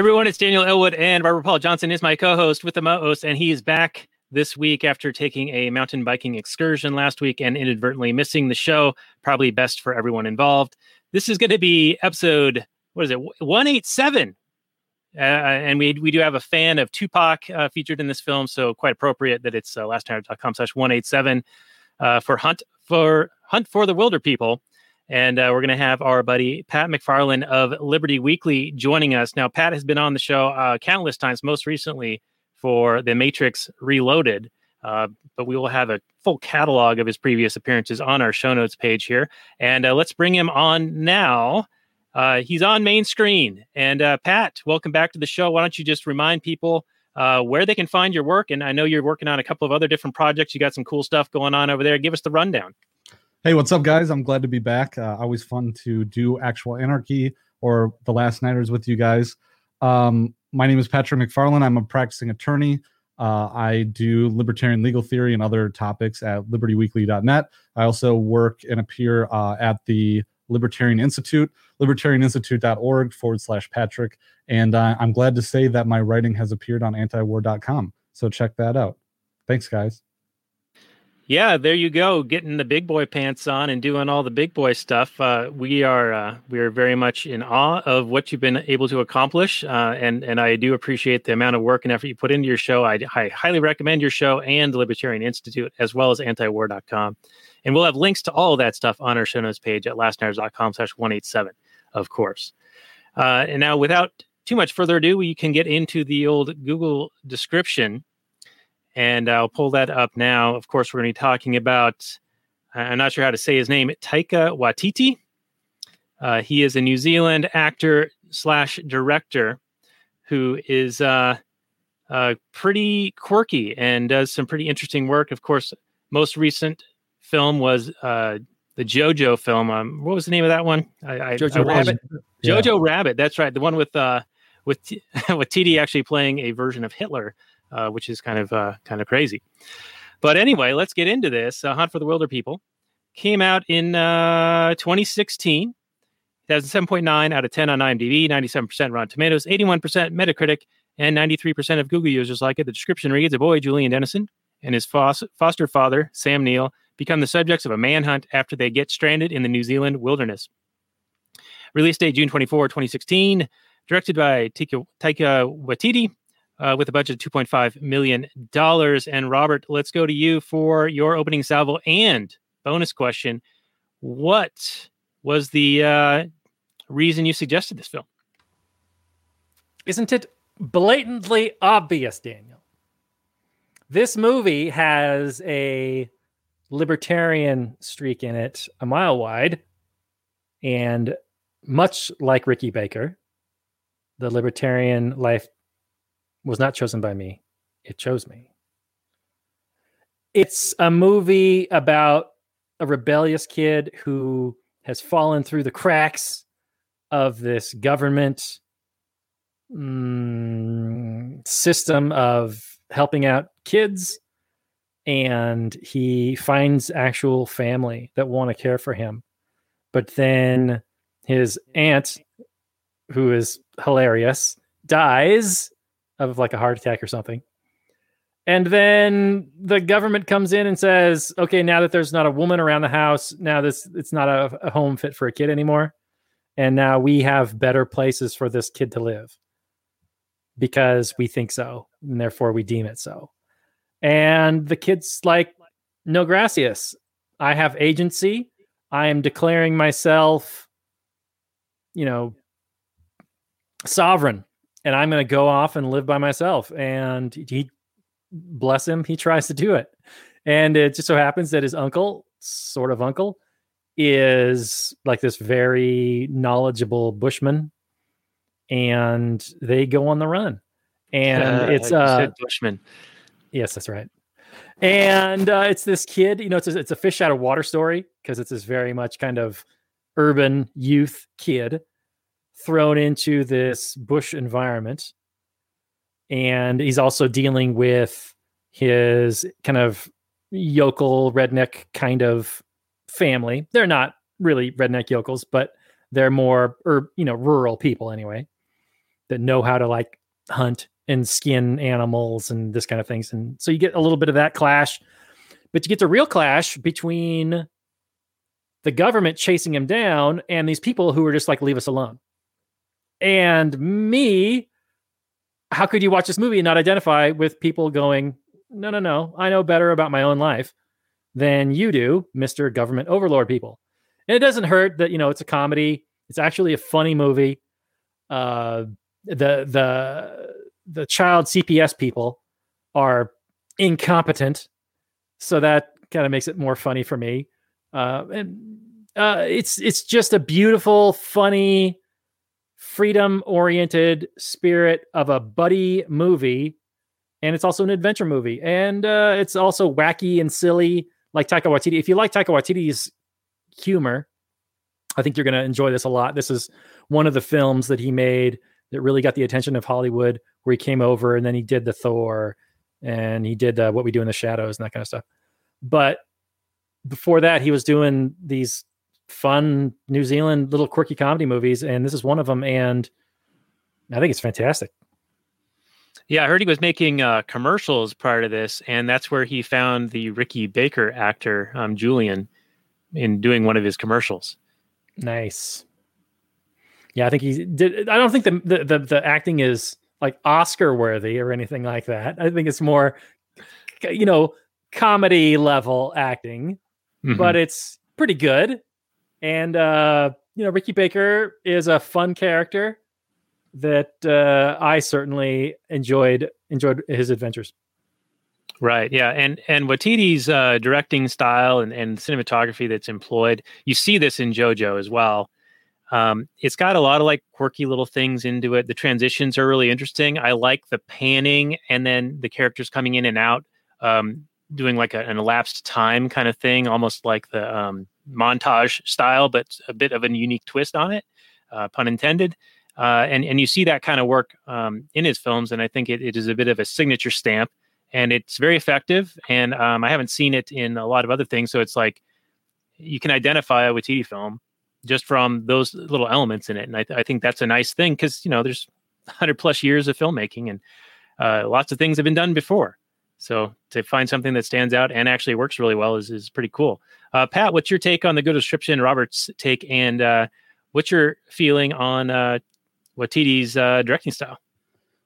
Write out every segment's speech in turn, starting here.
everyone, it's Daniel Elwood, and Barbara Paul Johnson is my co-host with the most, and he is back this week after taking a mountain biking excursion last week and inadvertently missing the show. Probably best for everyone involved. This is going to be episode what is it 187 uh, and we we do have a fan of Tupac uh, featured in this film, so quite appropriate that it's uh, lastnighters.com slash 187 uh, for Hunt for Hunt for the Wilderpeople. And uh, we're going to have our buddy Pat MacFarlane of Liberty Weekly joining us. Now, Pat has been on the show uh, countless times, most recently for The Matrix Reloaded. Uh, but we will have a full catalog of his previous appearances on our show notes page here. And uh, let's bring him on now. Uh, he's on main screen. And uh, Pat, welcome back to the show. Why don't you just remind people uh, where they can find your work? And I know you're working on a couple of other different projects. You got some cool stuff going on over there. Give us the rundown. Hey, what's up, guys? I'm glad to be back. Uh, always fun to do actual anarchy or the last nighters with you guys. Um, my name is Patrick MacFarlane. I'm a practicing attorney. Uh, I do libertarian legal theory and other topics at libertyweekly.net. I also work and appear uh, at the Libertarian Institute, libertarianinstitute.org forward slash Patrick. And uh, I'm glad to say that my writing has appeared on antiwar.com. So check that out. Thanks, guys. Yeah, there you go, getting the big boy pants on and doing all the big boy stuff. Uh, we are uh, we are very much in awe of what you've been able to accomplish, uh, and and I do appreciate the amount of work and effort you put into your show. I, I highly recommend your show and the Libertarian Institute as well as antiwar.com. And we'll have links to all of that stuff on our show notes page at lastnighters.com slash 187, of course. Uh, and now, without too much further ado, we can get into the old Google description. And I'll pull that up now. Of course, we're going to be talking about, I'm not sure how to say his name, Taika Waititi. Uh, he is a New Zealand actor slash director who is uh, uh, pretty quirky and does some pretty interesting work. Of course, most recent film was uh, the JoJo film. Um, what was the name of that one? I, I, Jojo I Rabbit. Jojo. Rabbit. That's right. The one with uh, with with TD actually playing a version of Hitler, uh, which is kind of uh, kind of crazy. But anyway, let's get into this. Uh, Hunt for the Wilder People came out in uh, 2016. It has a 7.9 out of 10 on IMDb, 97% Rotten Tomatoes, 81% Metacritic, and 93% of Google users like it. The description reads: A boy, Julian Dennison, and his foster father, Sam Neill, become the subjects of a manhunt after they get stranded in the New Zealand wilderness. Release date June 24, 2016. Directed by Taika Waititi uh, with a budget of $2.5 million. And Robert, let's go to you for your opening salvo and bonus question. What was the uh, reason you suggested this film? Isn't it blatantly obvious, Daniel? This movie has a libertarian streak in it a mile wide. And much like Ricky Baker, the libertarian life was not chosen by me, it chose me. It's a movie about a rebellious kid who has fallen through the cracks of this government mm, system of helping out kids and he finds actual family that want to care for him. But then his aunt, who is hilarious, dies of like a heart attack or something. And then the government comes in and says, "Okay, now that there's not a woman around the house, now this it's not a, a home fit for a kid anymore, and now we have better places for this kid to live because we think so, and therefore we deem it so." And the kid's like, no gracias. I have agency. I am declaring myself, you know, sovereign, and I'm going to go off and live by myself. And he, bless him, he tries to do it. And it just so happens that his uncle, sort of uncle, is like this very knowledgeable bushman, and they go on the run. And uh, it's uh, bushman. Yes, that's right. And uh, it's this kid, you know, it's a, it's a fish out of water story because it's this very much kind of urban youth kid thrown into this bush environment. And he's also dealing with his kind of yokel redneck kind of family. They're not really redneck yokels, but they're more, or, you know, rural people anyway. that know how to like hunt and skin animals and this kind of things. And so you get a little bit of that clash, but you get the real clash between the government chasing him down and these people who are just like, leave us alone. And me, how could you watch this movie and not identify with people going, no, no, no, I know better about my own life than you do, Mr. Government Overlord people. And it doesn't hurt that, you know, it's a comedy. It's actually a funny movie. Uh, the the the child CPS people are incompetent, so that kind of makes it more funny for me. Uh, and uh, it's it's just a beautiful, funny, freedom oriented spirit of a buddy movie, and it's also an adventure movie, and uh, it's also wacky and silly like Taika Waititi. If you like Taika Waititi's humor, I think you're going to enjoy this a lot. This is one of the films that he made that really got the attention of Hollywood, where he came over and then he did the Thor and he did uh, what we do in the shadows and that kind of stuff. But before that, he was doing these fun New Zealand little quirky comedy movies, and this is one of them. And I think it's fantastic. Yeah, I heard he was making uh, commercials prior to this, and that's where he found the Ricky Baker actor um, Julian in doing one of his commercials. Nice. Yeah, I think he did. I don't think the the the, the acting is like Oscar worthy or anything like that. I think it's more, you know, comedy level acting, mm-hmm. but it's pretty good. And uh, you know, Ricky Baker is a fun character that uh, I certainly enjoyed enjoyed his adventures. Right. Yeah. And and Waititi's uh, directing style and, and cinematography that's employed, you see this in JoJo as well. Um, it's got a lot of like quirky little things into it. The transitions are really interesting. I like the panning and then the characters coming in and out, um, doing like a, an elapsed time kind of thing, almost like the um, montage style, but a bit of a unique twist on it, uh, pun intended. Uh, and and you see that kind of work um, in his films, and I think it, it is a bit of a signature stamp, and it's very effective. And um, I haven't seen it in a lot of other things, so it's like you can identify a Waititi film just from those little elements in it, and I, I think that's a nice thing because you know there's 100 plus years of filmmaking, and uh, lots of things have been done before. So to find something that stands out and actually works really well is is pretty cool. Uh, Pat, what's your take on the Google description? Robert's take, and uh, what's your feeling on uh, Waititi's uh, directing style?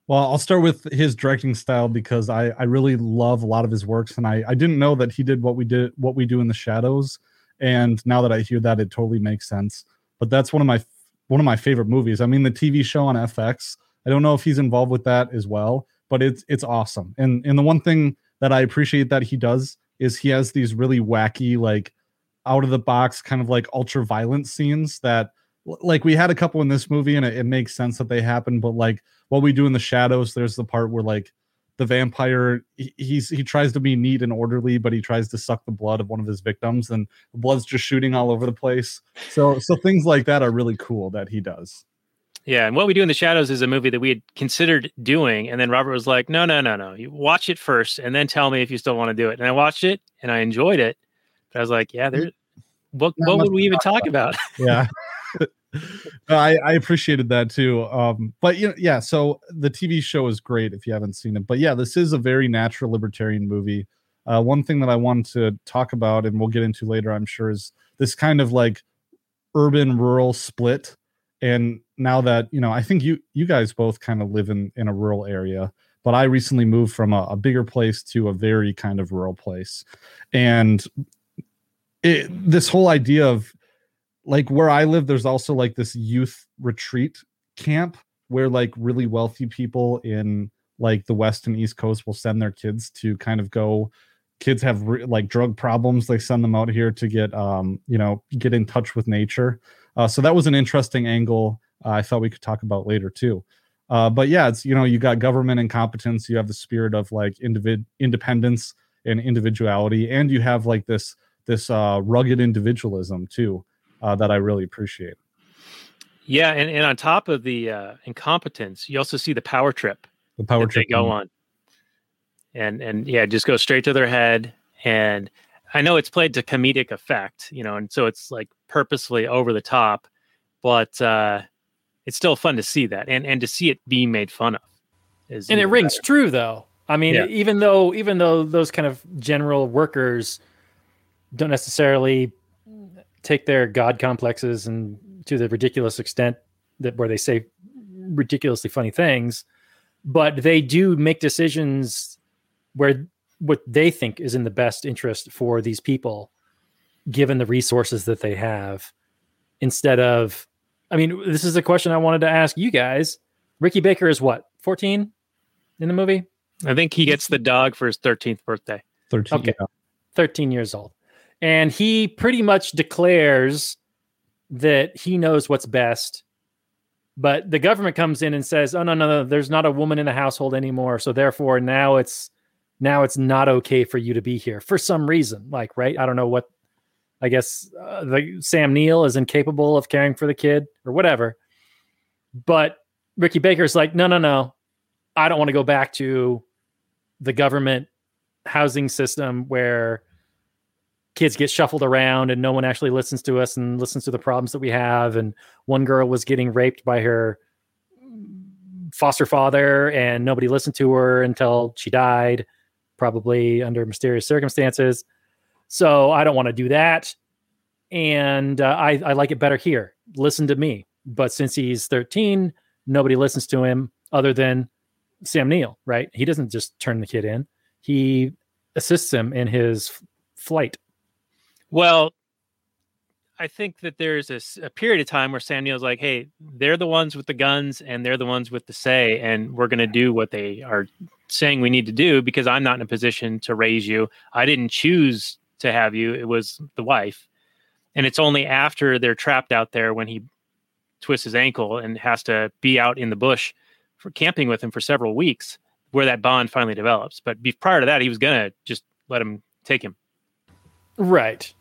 Well, I'll start with his directing style because I, I really love a lot of his works, and I, I didn't know that he did what we did what we do in the shadows, and now that I hear that, it totally makes sense. But that's one of my one of my favorite movies. I mean, the TV show on FX. I don't know if he's involved with that as well, but it's it's awesome. And and the one thing that I appreciate that he does is he has these really wacky, like out of the box, kind of like ultra violent scenes that like we had a couple in this movie and it, it, makes sense that they happen but like what we do in the shadows there's the part where like the vampire he, he's he tries to be neat and orderly but he tries to suck the blood of one of his victims and the blood's just shooting all over the place so so things like that are really cool that he does yeah and what we do in the shadows is a movie that we had considered doing and then robert was like no no no no you watch it first and then tell me if you still want to do it and i watched it and i enjoyed it but i was like yeah there's what, what would we even talk about? yeah I, I appreciated that too. Um, but you know, yeah, so the TV show is great if you haven't seen it. But yeah, this is a very natural libertarian movie. Uh, one thing that I want to talk about, and we'll get into later, I'm sure, is this kind of like urban rural split. And now that you know, I think you you guys both kind of live in in a rural area, but I recently moved from a, a bigger place to a very kind of rural place, and it, this whole idea of like where I live, there's also like this youth retreat camp where like really wealthy people in like the west and east coast will send their kids to kind of go kids have re- like drug problems they send them out here to get um you know get in touch with nature. Uh, so that was an interesting angle i thought we could talk about later too uh, but yeah it's you know you got government incompetence you have the spirit of like individ independence and individuality and you have like this this uh rugged individualism too uh, that I really appreciate. Yeah, and, and on top of the uh, incompetence, you also see the power trip. The power trip they go on, and and yeah, just go straight to their head. And I know it's played to comedic effect, you know, and so it's like purposely over the top, but uh, it's still fun to see that and and to see it be made fun of. Is and it rings better. true though. I mean, yeah. even though even though those kind of general workers don't necessarily take their god complexes and to the ridiculous extent that where they say ridiculously funny things, but they do make decisions where what they think is in the best interest for these people given the resources that they have instead of I mean, this is a question I wanted to ask you guys. Ricky Baker is what, 14 in the movie? I think he gets the dog for his 13th birthday. 13. Okay. Yeah. 13 years old. And he pretty much declares that he knows what's best. But the government comes in and says, "Oh no, no, no, there's not a woman in the household anymore. So therefore now it's now it's not okay for you to be here for some reason." Like, right? I don't know what I guess uh, the Sam Neill is incapable of caring for the kid or whatever. But Ricky Baker's like, no, no, no. I don't want to go back to the government housing system where kids get shuffled around and no one actually listens to us and listens to the problems that we have. And one girl was getting raped by her foster father and nobody listened to her until she died, probably under mysterious circumstances. So I don't want to do that. And uh, I, I like it better here. Listen to me. But since he's 13, nobody listens to him other than Sam Neill, right? He doesn't just turn the kid in, he assists him in his f- flight. Well, I think that there's a, a, period of time where Sam Neill's like, hey, they're the ones with the guns and they're the ones with the say, and we're going to do what they are saying we need to do because I'm not in a position to raise you. I didn't choose to have you. It was the wife. And it's only after they're trapped out there when he twists his ankle and has to be out in the bush for camping with him for several weeks where that bond finally develops. But prior to that, he was going to just let him take him. Right.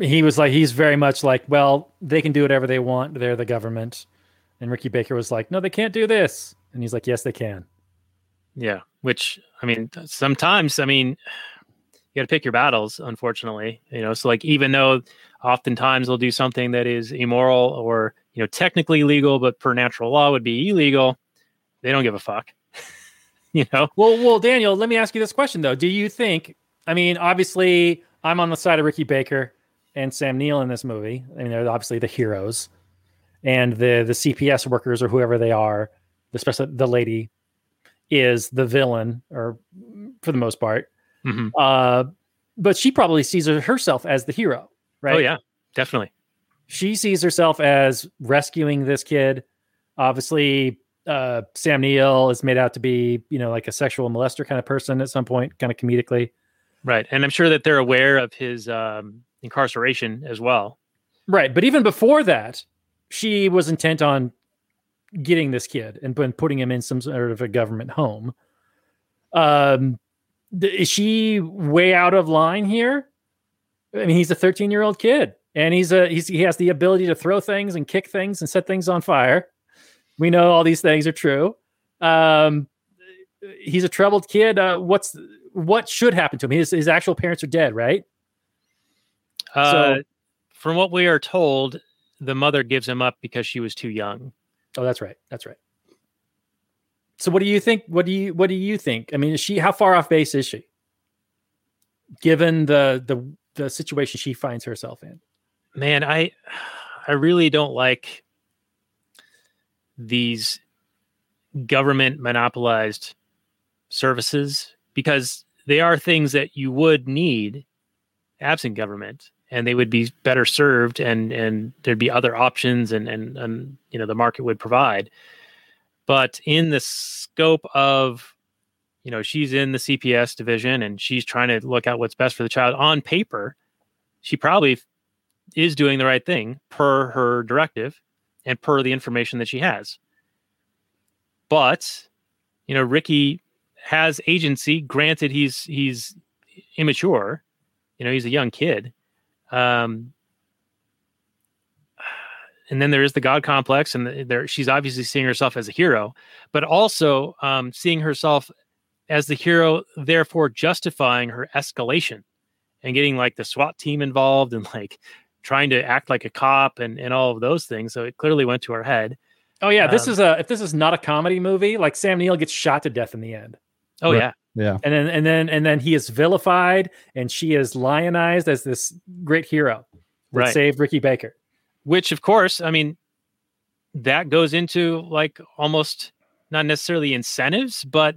He was like, he's very much like, well, they can do whatever they want. They're the government. And Ricky Baker was like, no, they can't do this. And he's like, yes, they can. Yeah. Which, I mean, sometimes, I mean, you got to pick your battles unfortunately you know so like even though oftentimes they'll do something that is immoral or you know technically legal but per natural law would be illegal they don't give a fuck. You know? Well well daniel let me ask you this question though. Do you think i mean obviously i'm on the side of ricky baker and sam neill in this movie. I mean they're obviously the heroes and the the cps workers or whoever they are especially the lady is the villain or for the most part Mm-hmm. Uh, but she probably sees herself as the hero, right? Oh yeah, definitely. She sees herself as rescuing this kid. Obviously, uh, Sam Neill is made out to be, you know, like a sexual molester kind of person at some point, kind of comedically. Right, and I'm sure that they're aware of his um, incarceration as well. Right, but even before that, she was intent on getting this kid and putting him in some sort of a government home. Um, is she way out of line here? I mean, he's a 13 year old kid, and he's a he's, he has the ability to throw things and kick things and set things on fire. We know all these things are true. Um, he's a troubled kid. Uh, what's what should happen to him? His his actual parents are dead, right? Uh, so, from what we are told, the mother gives him up because she was too young. Oh, that's right. That's right. So what do you think? What do you what do you think? I mean, is she how far off base is she? Given the the the situation she finds herself in. Man, I I really don't like these government monopolized services because they are things that you would need absent government and they would be better served and and there'd be other options and and and you know the market would provide but in the scope of you know she's in the cps division and she's trying to look out what's best for the child. On paper she probably is doing the right thing per her directive and per the information that she has. But you know ricky has agency. Granted he's he's immature. You know he's a young kid. Um and then there is the god complex and there she's obviously seeing herself as a hero but also um, seeing herself as the hero therefore justifying her escalation and getting like the swat team involved and like trying to act like a cop and, and all of those things so it clearly went to her head Oh yeah, this um, is a if this is not a comedy movie, like Sam Neill gets shot to death in the end. Oh right. yeah. Yeah. And then and then and then he is vilified and she is lionized as this great hero that right. saved Ricky Baker. Which of course, I mean, that goes into like almost not necessarily incentives, but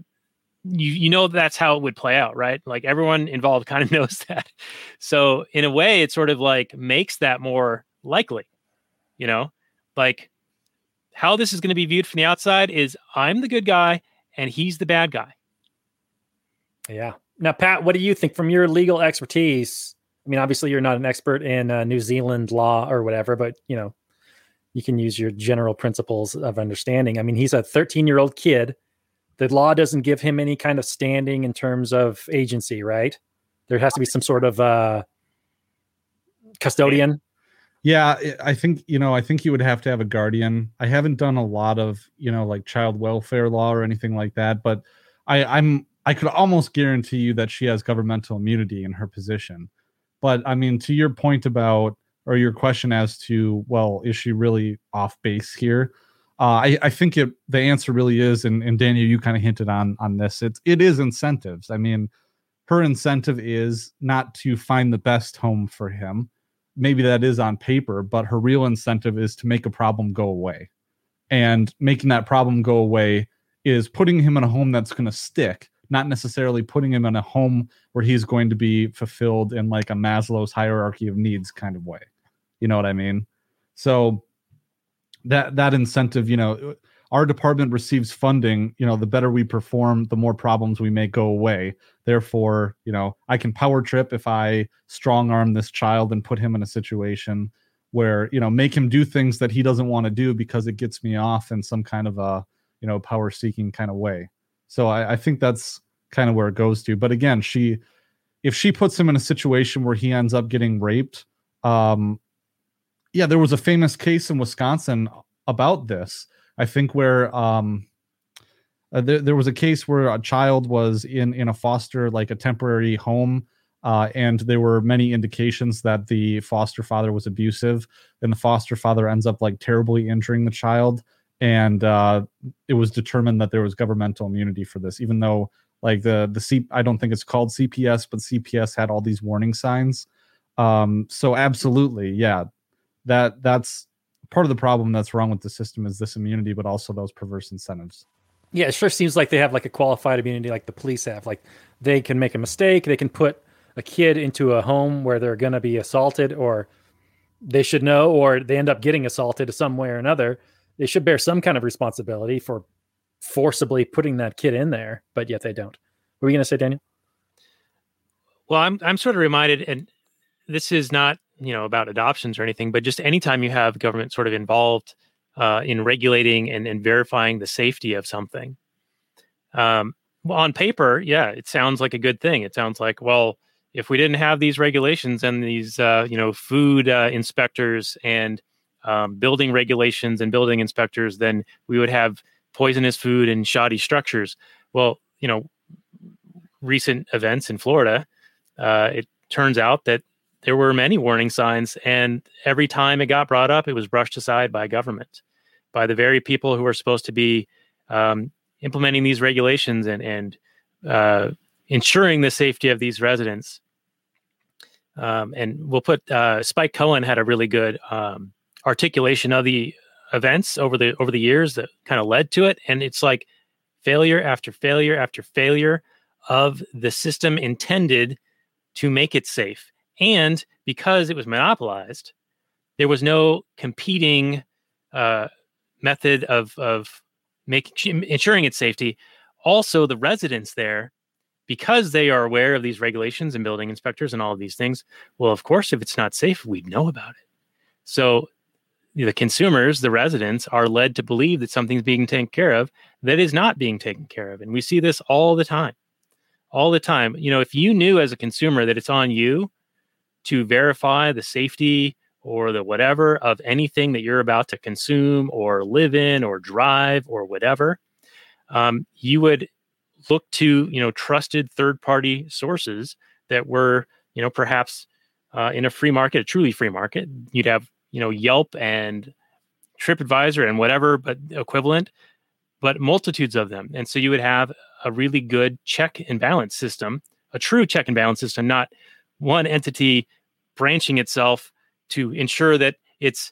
you you know that's how it would play out, right? Like everyone involved kind of knows that. So in a way, it sort of like makes that more likely, you know, like how this is going to be viewed from the outside is I'm the good guy and he's the bad guy. Yeah. Now, Pat, what do you think from your legal expertise? I mean, obviously, you're not an expert in uh, New Zealand law or whatever, but you know, you can use your general principles of understanding. I mean, he's a 13 year old kid. The law doesn't give him any kind of standing in terms of agency, right? There has to be some sort of uh, custodian. Yeah, I think you know. I think you would have to have a guardian. I haven't done a lot of you know like child welfare law or anything like that, but I, I'm I could almost guarantee you that she has governmental immunity in her position. But I mean, to your point about or your question as to, well, is she really off base here? Uh, I, I think it the answer really is, and, and Daniel, you kind of hinted on on this. It's it is incentives. I mean, her incentive is not to find the best home for him. Maybe that is on paper, but her real incentive is to make a problem go away. And making that problem go away is putting him in a home that's going to stick not necessarily putting him in a home where he's going to be fulfilled in like a Maslow's hierarchy of needs kind of way. You know what I mean? So that that incentive, you know, our department receives funding, you know, the better we perform, the more problems we make go away. Therefore, you know, I can power trip if I strong arm this child and put him in a situation where, you know, make him do things that he doesn't want to do because it gets me off in some kind of a, you know, power seeking kind of way. So I, I think that's kind of where it goes to. But again, she if she puts him in a situation where he ends up getting raped, um, yeah, there was a famous case in Wisconsin about this. I think where um, uh, there, there was a case where a child was in in a foster like a temporary home uh, and there were many indications that the foster father was abusive and the foster father ends up like terribly injuring the child and uh, it was determined that there was governmental immunity for this, even though like the the C I don't think it's called CPS, but CPS had all these warning signs. Um, so absolutely, yeah, that that's part of the problem that's wrong with the system is this immunity, but also those perverse incentives. Yeah, it sure seems like they have like a qualified immunity, like the police have. Like they can make a mistake, they can put a kid into a home where they're going to be assaulted, or they should know, or they end up getting assaulted some way or another they should bear some kind of responsibility for forcibly putting that kid in there, but yet they don't. What were you going to say, Daniel? Well, I'm I'm sort of reminded, and this is not you know about adoptions or anything, but just anytime you have government sort of involved uh, in regulating and, and verifying the safety of something, um, well, on paper, yeah, it sounds like a good thing. It sounds like well, if we didn't have these regulations and these uh, you know food uh, inspectors and um, building regulations and building inspectors, then we would have poisonous food and shoddy structures. Well, you know, recent events in Florida, uh, it turns out that there were many warning signs, and every time it got brought up, it was brushed aside by government, by the very people who are supposed to be um, implementing these regulations and and uh, ensuring the safety of these residents. Um, and we'll put uh, Spike Cohen had a really good um, articulation of the events over the over the years that kind of led to it. And it's like failure after failure after failure of the system intended to make it safe. And because it was monopolized there was no competing uh, method of of making ensuring its safety. Also the residents there because they are aware of these regulations and building inspectors and all of these things well of course if it's not safe we'd know about it. So the consumers, the residents, are led to believe that something's being taken care of that is not being taken care of. And we see this all the time. All the time. You know, if you knew as a consumer that it's on you to verify the safety or the whatever of anything that you're about to consume or live in or drive or whatever, um, you would look to, you know, trusted third party sources that were, you know, perhaps uh, in a free market, a truly free market. You'd have you know Yelp and TripAdvisor and whatever, but equivalent, but multitudes of them. And so you would have a really good check and balance system, a true check and balance system, not one entity branching itself to ensure that it's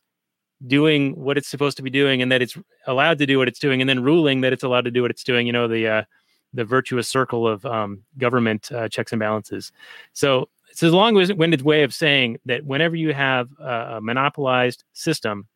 doing what it's supposed to be doing and that it's allowed to do what it's doing and then ruling that it's allowed to do what it's doing you know the uh, the virtuous circle of um, government uh, checks and balances so it's a long-winded way of saying that whenever you have a monopolized system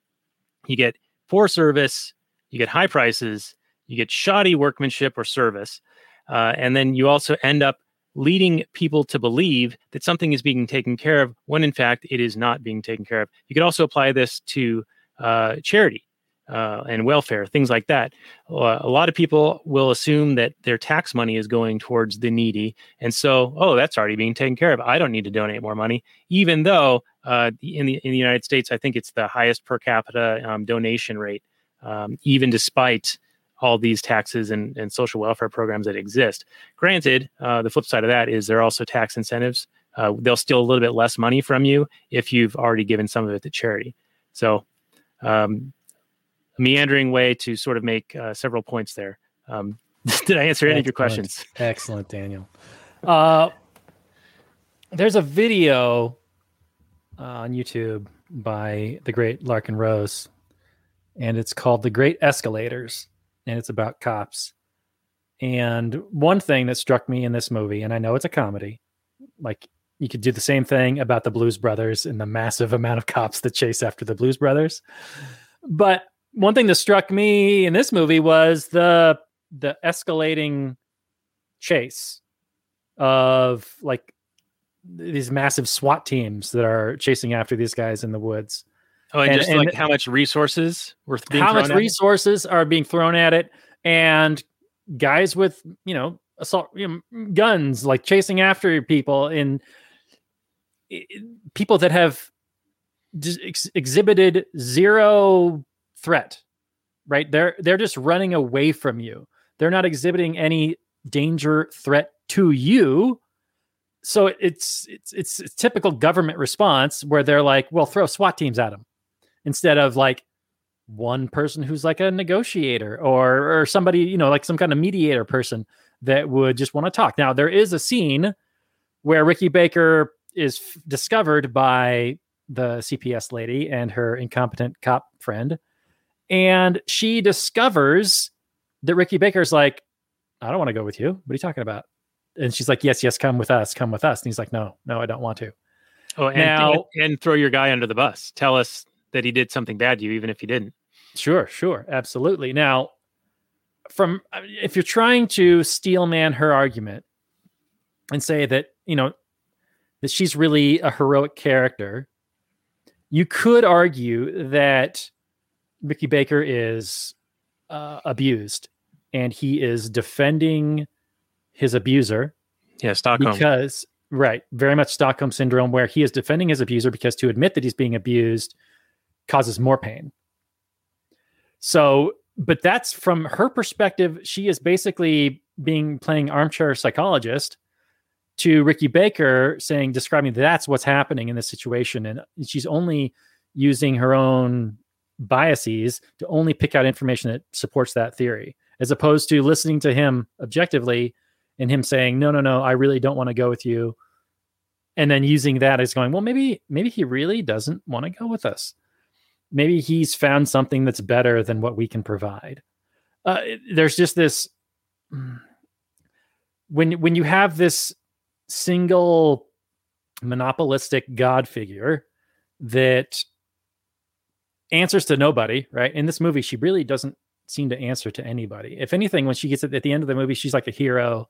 you get poor service you get high prices you get shoddy workmanship or service uh, and then you also end up leading people to believe that something is being taken care of when in fact it is not being taken care of. You could also apply this to uh, charity uh, and welfare, things like that. Uh, a lot of people will assume that their tax money is going towards the needy. And so, oh, that's already being taken care of. I don't need to donate more money, even though uh, in, the, in the United States, I think it's the highest per capita um, donation rate, um, even despite all these taxes and, and social welfare programs that exist. Granted, uh, the flip side of that is there are also tax incentives. Uh, they'll steal a little bit less money from you if you've already given some of it to charity. So, um, meandering way to sort of make uh, several points there. Um, did I answer any of your questions? Excellent, Daniel. Uh, there's a video uh, on YouTube by the great Larken Rose, and it's called "The Great Escalators." and it's about cops. And one thing that struck me in this movie, and I know it's a comedy, like you could do the same thing about the Blues Brothers and the massive amount of cops that chase after the Blues Brothers. But one thing that struck me in this movie was the the escalating chase of like these massive SWAT teams that are chasing after these guys in the woods. Oh, and, and just and like how much resources were how much resources it? are being thrown at it, and guys with you know assault you know, guns like chasing after people and people that have ex- exhibited zero threat right? They're they're just running away from you. They're not exhibiting any danger threat to you. So it's it's it's a typical government response where they're like well throw swat teams at them instead of like one person who's like a negotiator or or somebody you know like some kind of mediator person that would just want to talk. Now there is a scene where ricky baker is f- discovered by the cps lady and her incompetent cop friend and she discovers that ricky baker's like i don't want to go with you. What are you talking about? And she's like yes yes come with us come with us. And he's like no no i don't want to. Oh and now, and, throw your guy under the bus. Tell us that he did something bad to you, even if he didn't. Sure, sure, absolutely. Now, from if you're trying to steel man her argument and say that you know that she's really a heroic character, you could argue that Ricky Baker is uh, abused and he is defending his abuser. Yeah, Stockholm. Because right, very much Stockholm syndrome, where he is defending his abuser because to admit that he's being abused causes more pain. So, but that's from her perspective. She is basically being playing armchair psychologist to Ricky Baker, saying, describing that's what's happening in this situation. And she's only using her own biases to only pick out information that supports that theory, as opposed to listening to him objectively and him saying, no, no, no, I really don't want to go with you. And then using that as going, well, maybe, maybe he really doesn't want to go with us maybe he's found something that's better than what we can provide. Uh, there's just this when when you have this single monopolistic god figure that answers to nobody, right? In this movie, she really doesn't seem to answer to anybody. If anything, when she gets at the end of the movie, she's like a hero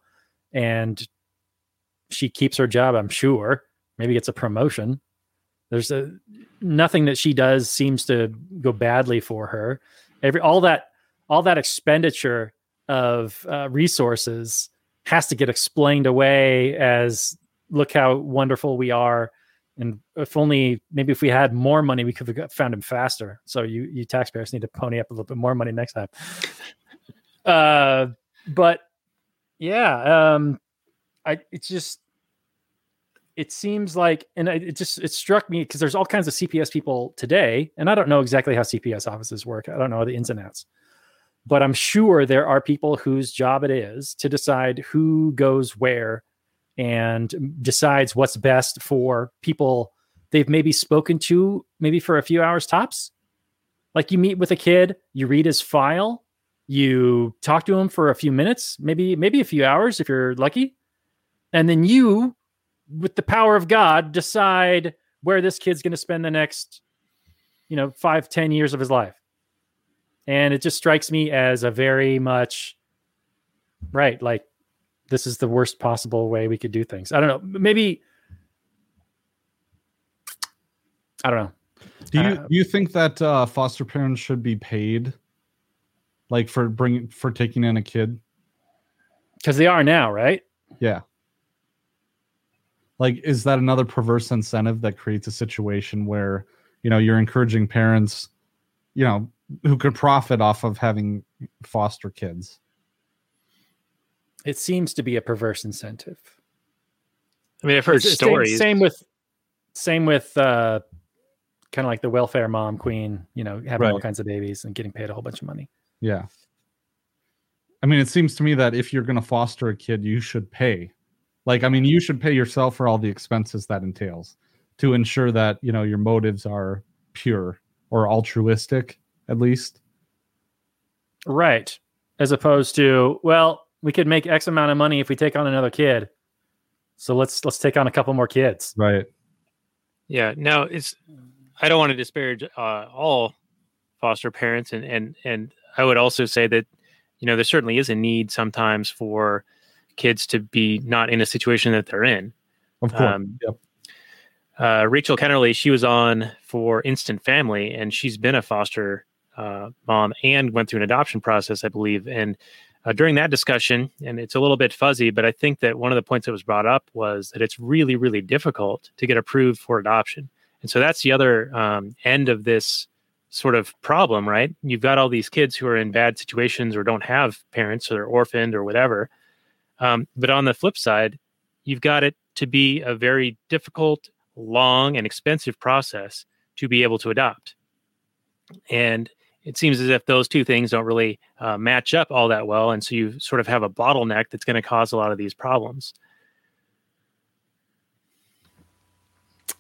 and she keeps her job, I'm sure. Maybe gets a promotion. There's a nothing that she does seems to go badly for her. Every all that all that expenditure of uh, resources has to get explained away as look how wonderful we are and if only maybe if we had more money we could have found him faster. So you you taxpayers need to pony up a little bit more money next time. Uh but yeah um i it's just it seems like, and it just it struck me because there's all kinds of CPS people today, and I don't know exactly how CPS offices work. I don't know the ins and outs, but I'm sure there are people whose job it is to decide who goes where and decides what's best for people they've maybe spoken to maybe for a few hours tops. Like you meet with a kid, you read his file, you talk to him for a few minutes, maybe maybe a few hours if you're lucky, and then you with the power of God, decide where this kid's going to spend the next, you know, five, ten years of his life. And it just strikes me as a very much right, like this is the worst possible way we could do things. I don't know. Maybe I don't know. Do you uh, do you think that uh, foster parents should be paid, like for bringing for taking in a kid? Because they are now, right? Yeah like is that another perverse incentive that creates a situation where you know you're encouraging parents you know who could profit off of having foster kids it seems to be a perverse incentive i mean i've heard it's, stories same, same with same with uh kind of like the welfare mom queen you know having right. all kinds of babies and getting paid a whole bunch of money yeah i mean it seems to me that if you're going to foster a kid you should pay like, I mean, you should pay yourself for all the expenses that entails to ensure that, you know, your motives are pure or altruistic, at least. Right. As opposed to, well, we could make X amount of money if we take on another kid. So let's let's take on a couple more kids. Right. Yeah. No, it's I don't want to disparage uh, all foster parents and and and I would also say that you know there certainly is a need sometimes for kids to be not in a situation that they're in. Of course. Um, yep. Uh, Rachel Kennerly, she was on for Instant Family, and she's been a foster uh, mom and went through an adoption process, I believe. And uh, during that discussion, and it's a little bit fuzzy, but I think that one of the points that was brought up was that it's really, really difficult to get approved for adoption. And so that's the other um, end of this sort of problem, right? You've got all these kids who are in bad situations or don't have parents or they're orphaned or whatever. Um, but on the flip side, you've got it to be a very difficult, long, and expensive process to be able to adopt. And it seems as if those two things don't really uh, match up all that well. And so you sort of have a bottleneck that's going to cause a lot of these problems.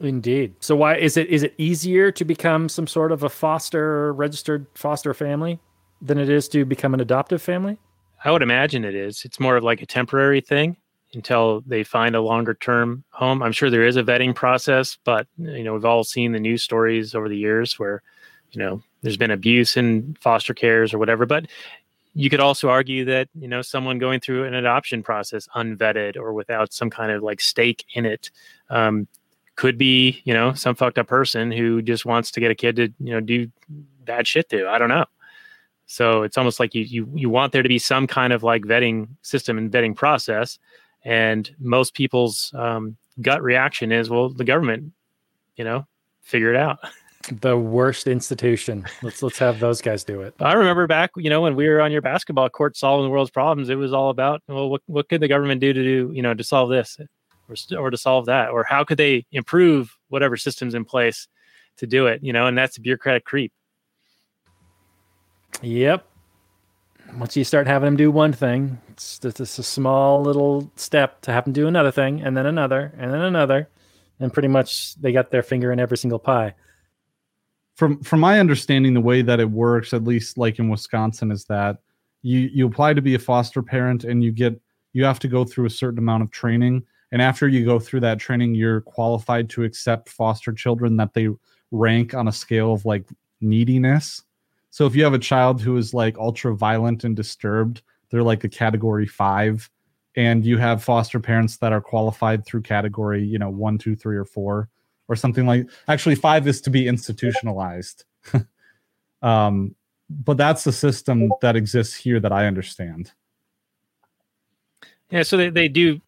Indeed. So why is it is it easier to become some sort of a foster registered foster family than it is to become an adoptive family? I would imagine it is. It's more of like a temporary thing until they find a longer term home. I'm sure there is a vetting process, but you know, we've all seen the news stories over the years where, you know, there's been abuse in foster cares or whatever. But you could also argue that, you know, someone going through an adoption process unvetted or without some kind of like stake in it um, could be, you know, some fucked up person who just wants to get a kid to, you know, do bad shit to. I don't know. So it's almost like you you you want there to be some kind of like vetting system and vetting process, and most people's um, gut reaction is, well, the government, you know, figure it out. The worst institution. Let's let's have those guys do it. I remember back, you know, when we were on your basketball court solving the world's problems, it was all about, well, what what could the government do to do, you know, to solve this, or or to solve that, or how could they improve whatever systems in place to do it, you know, and that's bureaucratic creep. Yep. Once you start having them do one thing, it's just a small little step to have them do another thing, and then another, and then another, and pretty much they got their finger in every single pie. From from my understanding, the way that it works, at least like in Wisconsin, is that you you apply to be a foster parent, and you get you have to go through a certain amount of training, and after you go through that training, you're qualified to accept foster children that they rank on a scale of like neediness so if you have a child who is like ultra violent and disturbed, they're like a category five. And you have foster parents that are qualified through category, you know, one, two, three, or four, or something like actually five is to be institutionalized. um, but that's the system that exists here that I understand. Yeah, so they, they do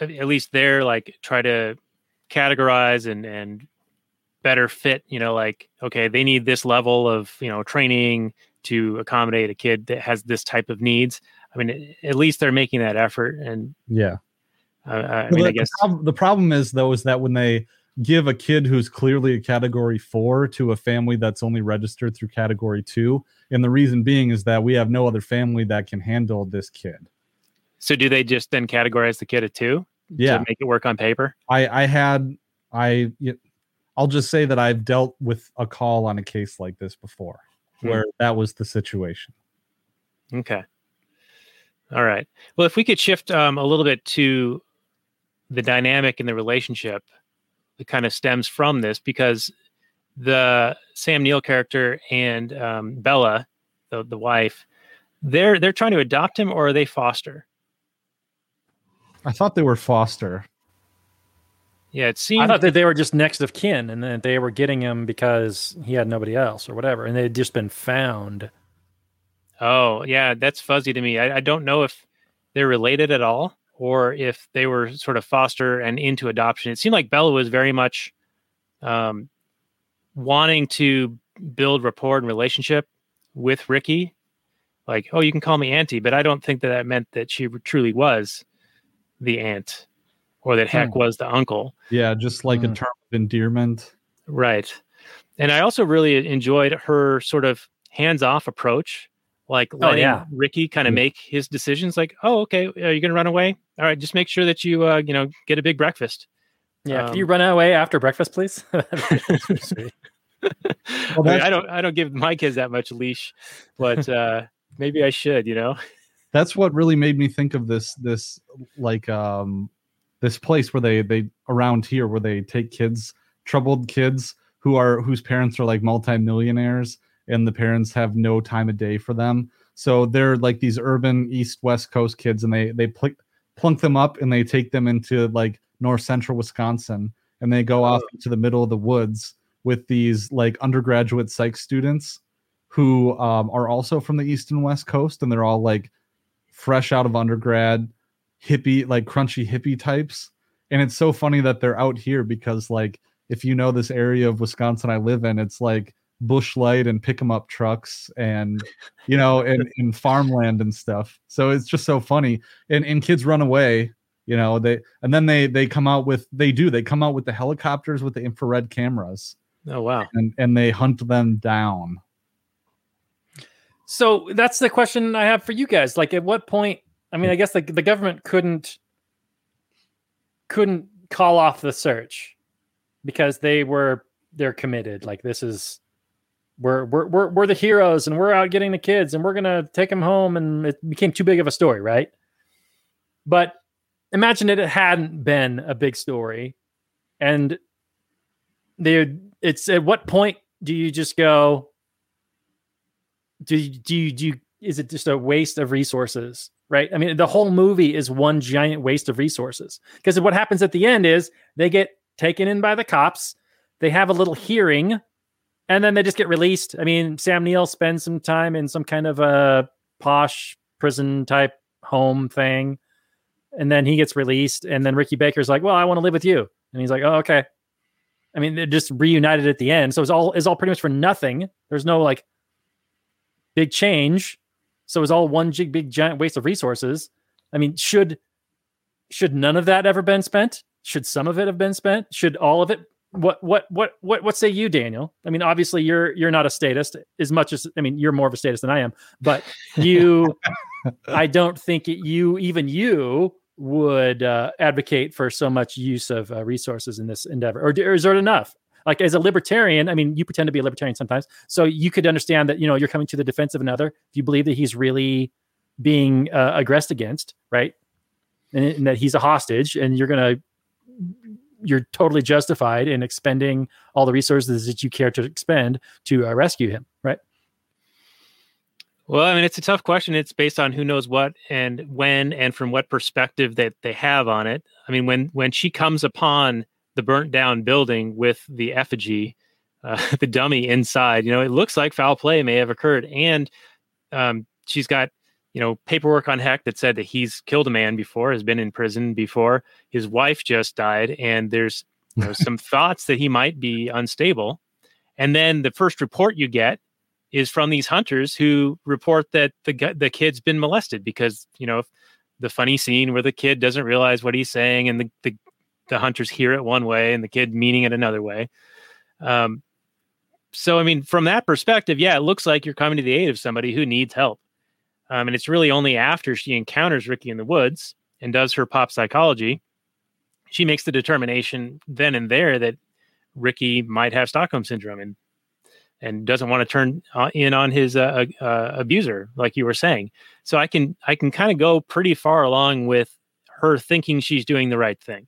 at least there like try to categorize and and better fit you know like okay they need this level of you know training to accommodate a kid that has this type of needs i mean at least they're making that effort and yeah Uh, I mean, the, I guess. the, prob- the problem is though is that when they give a kid who's clearly a category four to a family that's only registered through category two, and the reason being is that we have no other family that can handle this kid. So do they just then categorize the kid at two? Yeah. To make it work on paper? I I had I I'll just say that I've dealt with a call on a case like this before Hmm. where that was the situation. Okay. All right. Well, if we could shift um, a little bit to the dynamic in the relationship that kind of stems from this, because the Sam Neill character and um, Bella, the, the wife, they're they're trying to adopt him, or are they foster? I thought they were foster. Yeah, it seems. I thought that they were just next of kin, and that they were getting him because he had nobody else or whatever, and they had just been found. Oh, yeah, that's fuzzy to me. I, I don't know if they're related at all or if they were sort of foster and into adoption. It seemed like Bella was very much um, wanting to build rapport and relationship with Ricky. Like, oh, you can call me auntie, but I don't think that that meant that she truly was the aunt or that Hec was the uncle. Yeah, just like a Hmm. term of endearment. Right. And I also really enjoyed her sort of hands off approach, like letting yeah. Ricky kind of make his decisions. Like, oh, okay, are you going to run away? All right, just make sure that you, uh, you know, get a big breakfast. Yeah, Um, can you run away after breakfast, please? Sweet. I, mean, I don't, I don't give my kids that much leash, but uh, maybe I should. You know, That's what really made me think of this this like um this place where they they around here where they take kids troubled kids who are whose parents are like multimillionaires and the parents have no time of day for them. So they're like these urban east west coast kids and they they pl- plunk them up and they take them into like north central wisconsin and they go off into the middle of the woods with these like undergraduate psych students who um, are also from the east and west coast and they're all like fresh out of undergrad hippie like crunchy hippie types. And it's so funny that they're out here because like if you know this area of wisconsin i live in it's like bush light and pick 'em up trucks and you know and in farmland and stuff so it's just so funny and and kids run away you know they and then they they come out with they do they come out with the helicopters with the infrared cameras oh wow, and and they hunt them down So that's the question I have for you guys. Like, at what point? I mean, I guess like the government couldn't couldn't call off the search because they were they're committed. Like, this is we're we're we're we're the heroes, and we're out getting the kids, and we're gonna take them home, and it became too big of a story, right? But imagine that it hadn't been a big story, and they it's at what point do you just go do you, do you, do you, is it just a waste of resources right i mean the whole movie is one giant waste of resources because what happens at the end is they get taken in by the cops they have a little hearing and then they just get released i mean sam neill spends some time in some kind of a posh prison type home thing and then he gets released and then ricky baker's like well i want to live with you and he's like oh okay i mean they're just reunited at the end so it's all it's all pretty much for nothing there's no like big change. So it's all one big, big giant waste of resources. I mean, should should none of that ever been spent? Should some of it have been spent? Should all of it? What what what what what say you, Daniel? I mean, obviously you're you're not a statist as much as I mean you're more of a statist than I am, but you, I don't think it, you even you would uh, advocate for so much use of uh, resources in this endeavor, or, or is it enough? like as a libertarian, I mean, you pretend to be a libertarian sometimes, so you could understand that you know you're coming to the defense of another if you believe that he's really being uh, aggressed against, right? And, and that he's a hostage, and you're gonna you're totally justified in expending all the resources that you care to expend to uh, rescue him, right? Well, I mean, it's a tough question. It's based on who knows what and when and from what perspective that they have on it. I mean, when when she comes upon the burnt down building with the effigy, uh, the dummy inside, you know, it looks like foul play may have occurred, and um, she's got you know paperwork on Hec that said that he's killed a man before, has been in prison before, his wife just died, and there's you know some thoughts that he might be unstable, and then the first report you get is from these hunters who report that the the kid's been molested because you know the funny scene where the kid doesn't realize what he's saying and the, the, the hunters hear it one way and the kid meaning it another way. Um, so, I mean, from that perspective, yeah, it looks like you're coming to the aid of somebody who needs help. Um, and it's really only after she encounters Ricky in the woods and does her pop psychology, she makes the determination then and there that Ricky might have Stockholm syndrome and and doesn't want to turn uh, in on his uh, uh, abuser, like you were saying. So I can I can kind of go pretty far along with her thinking she's doing the right thing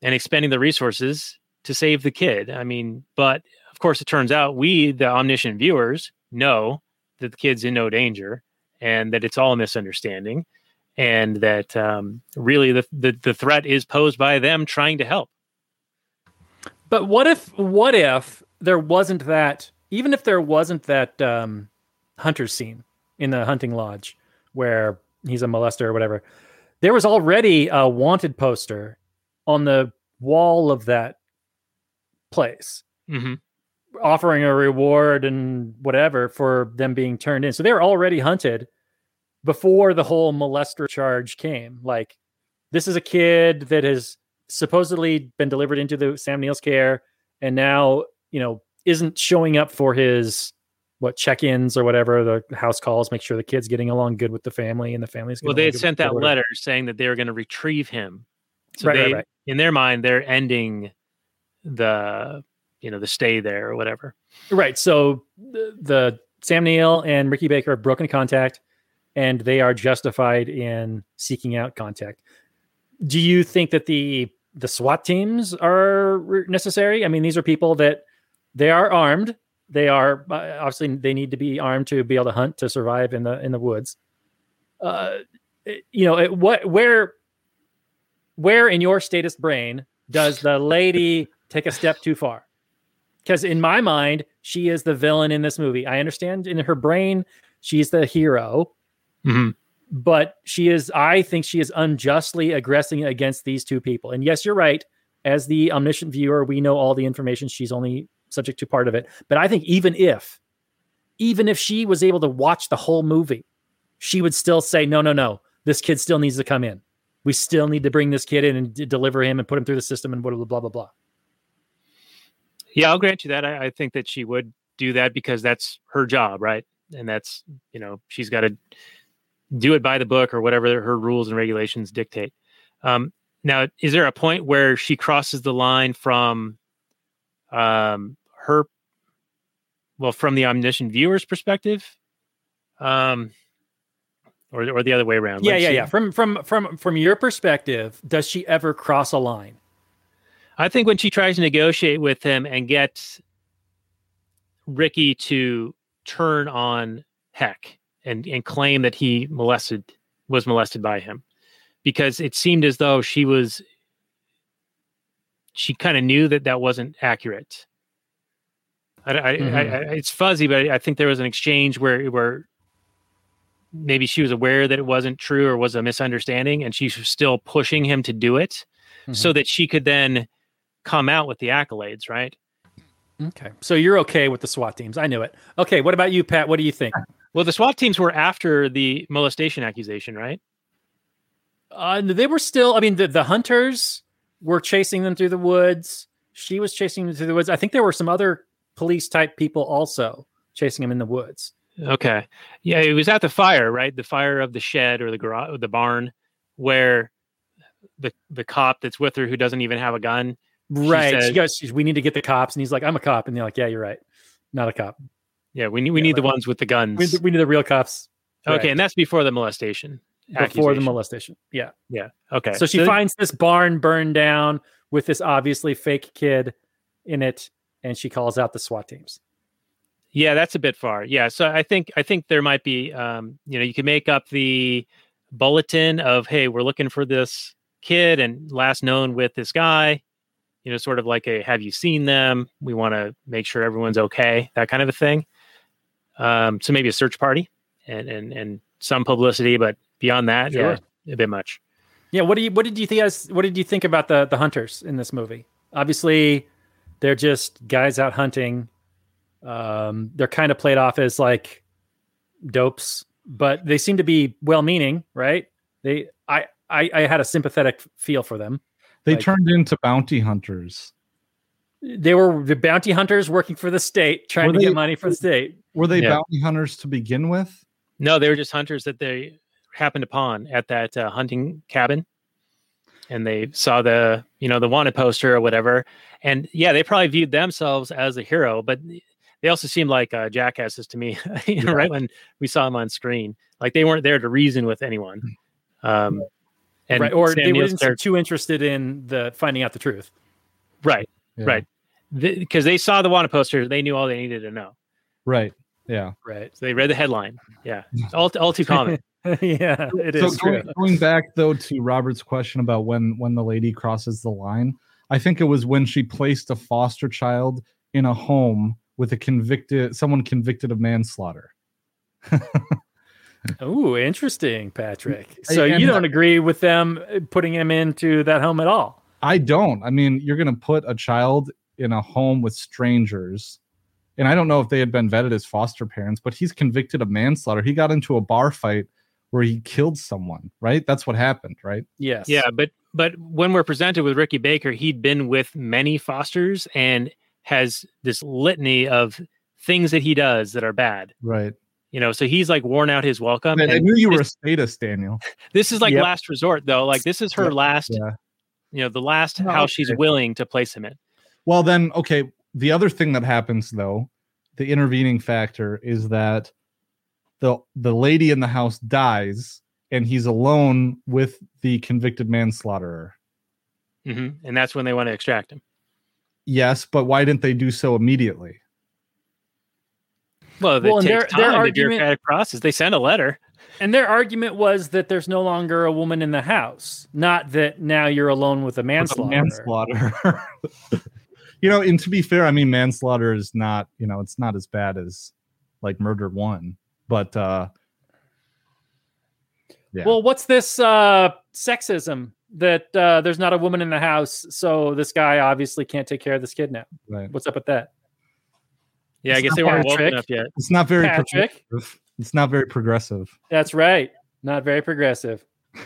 and expending the resources to save the kid. I mean, but of course, it turns out we, the omniscient viewers, know that the kid's in no danger and that it's all a misunderstanding and that um, really the, the, the threat is posed by them trying to help. But what if what if there wasn't that even if there wasn't that um, hunter scene in the hunting lodge where he's a molester or whatever, there was already a wanted poster on the wall of that place. Mm-hmm. Offering a reward and whatever for them being turned in. So they were already hunted before the whole molester charge came. Like, this is a kid that has supposedly been delivered into the Sam Neill's care and now, you know, isn't showing up for his what check-ins or whatever the house calls make sure the kid's getting along good with the family and the family's well they had sent that letter saying that they were going to retrieve him so right, they, right, right. in their mind they're ending the you know the stay there or whatever. Right. So the, the sam neill and ricky baker have broken contact and they are justified in seeking out contact. Do you think that the the swat teams are necessary? I mean these are people that they are armed. They are uh, obviously they need to be armed to be able to hunt to survive in the in the woods. Uh you know it, what where where in your statist brain does the lady take a step too far because in my mind she is the villain in this movie. I understand in her brain she's the hero. Mm-hmm. but she is i think she is unjustly aggressing against these two people. And yes you're right. As the omniscient viewer we know all the information. She's only subject to part of it. But i think even if even if she was able to watch the whole movie she would still say no no no. This kid still needs to come in. We still need to bring this kid in and d- deliver him and put him through the system and blah blah blah blah blah yeah i'll grant you that I, I think that she would do that because that's her job right? And that's you know she's got to do it by the book or whatever her rules and regulations dictate. Um, now is there a point where she crosses the line from um, her well from the omniscient viewer's perspective? Um, or, or the other way around yeah Like yeah she- yeah. From from from from your perspective does she ever cross a line I think when she tries to negotiate with him and get Ricky to turn on Hec and and claim that he molested was molested by him, because it seemed as though she was she kind of knew that that wasn't accurate. I, I, I, Mhm. I, it's fuzzy, but I think there was an exchange where where maybe she was aware that it wasn't true or was a misunderstanding, and she was still pushing him to do it so that she could then come out with the accolades, right? okay so you're okay with the swat teams i knew it okay what about you pat what do you think Well, the SWAT teams were after the molestation accusation, right? Uh, they were still. I mean, the, the hunters were chasing them through the woods. She was chasing them through the woods. I think there were some other police type people also chasing them in the woods. Okay. Yeah, it was at the fire, right? The fire of the shed or the garage, the barn, where the the cop that's with her who doesn't even have a gun. Right. says- She goes, we need to get the cops, and he's like, I'm a cop, and they're like, Yeah, you're right, not a cop. Yeah, we need we Yeah, need the ones with the guns. We, we need the real cops. okay, Right. and that's before the molestation. before the molestation. Yeah. Yeah. Okay. So she finds this barn burned down with this obviously fake kid in it, and she calls out the SWAT teams. Yeah, that's a bit far. Yeah, so I think I think there might be um, you know, you can make up the bulletin of hey, we're looking for this kid and last known with this guy, you know, sort of like a have you seen them? We want to make sure everyone's okay, that kind of a thing. Um, so maybe a search party and and and some publicity, but beyond that, Sure. yeah, a bit much. Yeah, what do you what did you think as what did you think about the the hunters in this movie? Obviously, they're just guys out hunting. Um, they're kind of played off as like dopes but they seem to be well-meaning, right? They, I, I, I had a sympathetic feel for them. They Like- turned into bounty hunters. They were the bounty hunters working for the state, trying Were to they- get money for the state. Were they Yeah. bounty hunters to begin with? No, they were just hunters that they happened upon at that uh, hunting cabin, and they saw the you know the wanted poster or whatever, and yeah, they probably viewed themselves as a hero, but they also seemed like uh, jackasses to me. you know, Yeah. right when we saw them on screen, like they weren't there to reason with anyone. Um, and right. Or Sam they Neill's weren't character- too interested in the finding out the truth. right, Yeah. right, because they saw the wanted poster, they knew all they needed to know. Right. Yeah. Right. So they read the headline. Yeah, it's all all too common. yeah, it so is true. going, going back though to Robert's question about when when the lady crosses the line, I think it was when she placed a foster child in a home with a convicted someone convicted of manslaughter. Ooh, interesting, Patrick. So and- you don't agree with them uh, putting him into that home at all? I don't. I mean, you're going to put a child in a home with strangers. And I don't know if they had been vetted as foster parents, but he's convicted of manslaughter. He got into a bar fight where he killed someone, right? That's what happened, right? Yes. Yeah, but but when we're presented with Ricky Baker, he'd been with many fosters and has this litany of things that he does that are bad. Right. You know, so he's like worn out his welcome. I, I knew you were a this, statist, Daniel. this is like Yep. last resort though. Like this is her Yeah, last, yeah. you know, the last Oh, house she's willing to place him in. Well, then, okay. The other thing that happens, though, the intervening factor is that the the lady in the house dies, and he's alone with the convicted manslaughterer. hmm And that's when they want to extract him. Yes, but why didn't they do so immediately? Well, it Well, and takes their- their time, the argument- bureaucratic process. They send a letter. And their argument was that there's no longer a woman in the house, not that now you're alone with a With a manslaughter. manslaughter. you know, and to be fair, I mean, manslaughter is not, you know, it's not as bad as like murder one, but uh Yeah. Well, what's this uh, sexism that uh, there's not a woman in the house, so this guy obviously can't take care of this kid now? right. What's up with that? Yeah, I guess they weren't woke enough yet. It's not very Patrick? progressive. It's not very progressive. That's right. Not very progressive.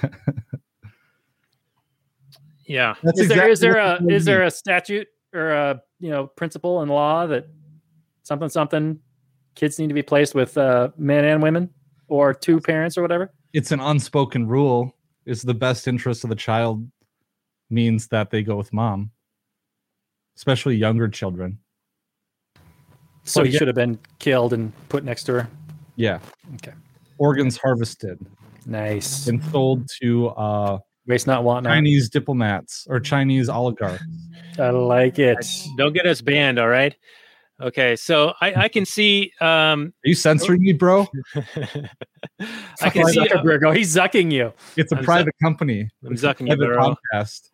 Yeah. That's is there is there exactly a is there a statute or a you know principle in law that something something kids need to be placed with uh, men and women or two parents or whatever? it's an unspoken rule is the best interest of the child means that they go with mom especially younger children So Oh, he yeah. should have been killed and put next to her. yeah Okay. organs harvested Nice. and sold to uh Waste not, want not. chinese diplomats or chinese oligarchs I like it. Don't get us banned, all right? Okay, so I, I can see um are you censoring me bro I can see Zuckerberg. Oh, he's zucking you. it's a I'm private company I'm It's zucking you, bro. podcast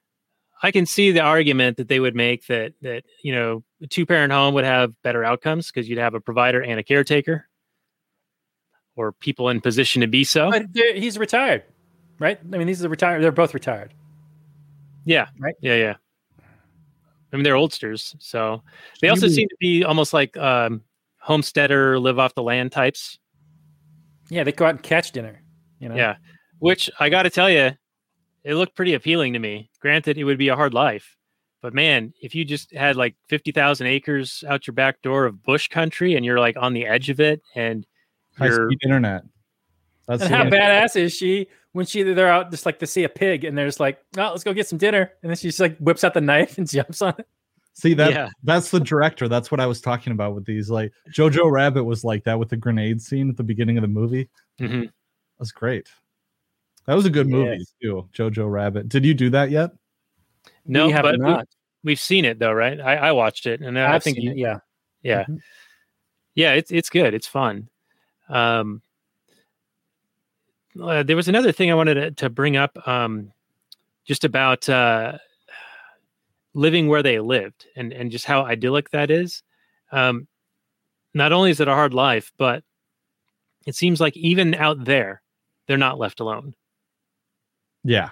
I can see the argument that they would make that that you know a two parent home would have better outcomes because you'd have a provider and a caretaker, or people in position to be so. But he's retired, right? I mean, these are retired. They're both retired. Yeah, Right. Yeah, yeah. I mean, they're oldsters, so they also You- seem to be almost like um, homesteader, live off the land types. Yeah, they go out and catch dinner. You know. Yeah, which I got to tell you, it looked pretty appealing to me. Granted, it would be a hard life, but man, if you just had like fifty thousand acres out your back door of bush country, and you're like on the edge of it, and high you're speed internet that's And how way- badass is she when she they're out just like to see a pig and they're just like, oh, let's go get some dinner, and then she just like whips out the knife and jumps on it. see that yeah, that's the director that's what i was talking about with these like jojo rabbit was like that with the grenade scene at the beginning of the movie mhm. That's great. That was a good movie Yes. too. Jojo Rabbit. Did you do that yet? no, we have but we, not. we've seen it though, right? I, I watched it, and I I've think seen it, yeah. yeah, Mhm. yeah, it's it's good. It's fun. Um, uh, there was another thing I wanted to, to bring up, um, just about uh, living where they lived and and just how idyllic that is. Um, not only is it a hard life, but it seems like even out there, they're not left alone, Yeah.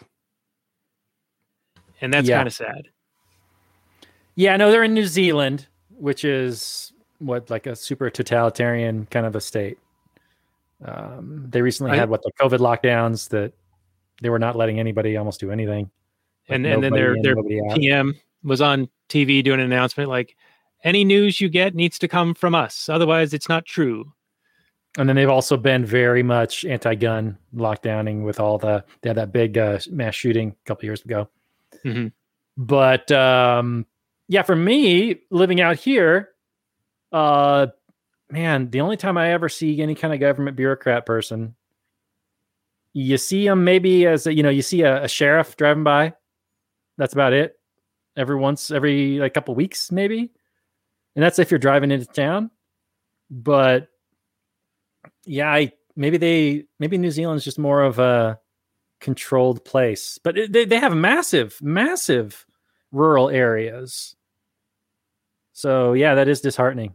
and that's Yeah. kind of sad. Yeah, no, they're in New Zealand, which is what like a super totalitarian kind of a state. Um, they recently I- had what the COVID lockdowns that they were not letting anybody almost do anything. Like, And- and then their- in, their nobody out. PM was on TV doing an announcement like, any news you get needs to come from us. Otherwise, it's not true. And then they've also been very much anti-gun lockdowning with all the they had that big uh, mass shooting a couple years ago. Mhm. But um, yeah, for me living out here, uh, man, the only time I ever see any kind of government bureaucrat person, you see them maybe as a, you know you see a, a sheriff driving by. That's about it. Every once every like couple weeks maybe, and that's if you're driving into town. But yeah, I maybe they maybe New Zealand's just more of a controlled place, but it, they they have massive, massive rural areas. So yeah, that is disheartening.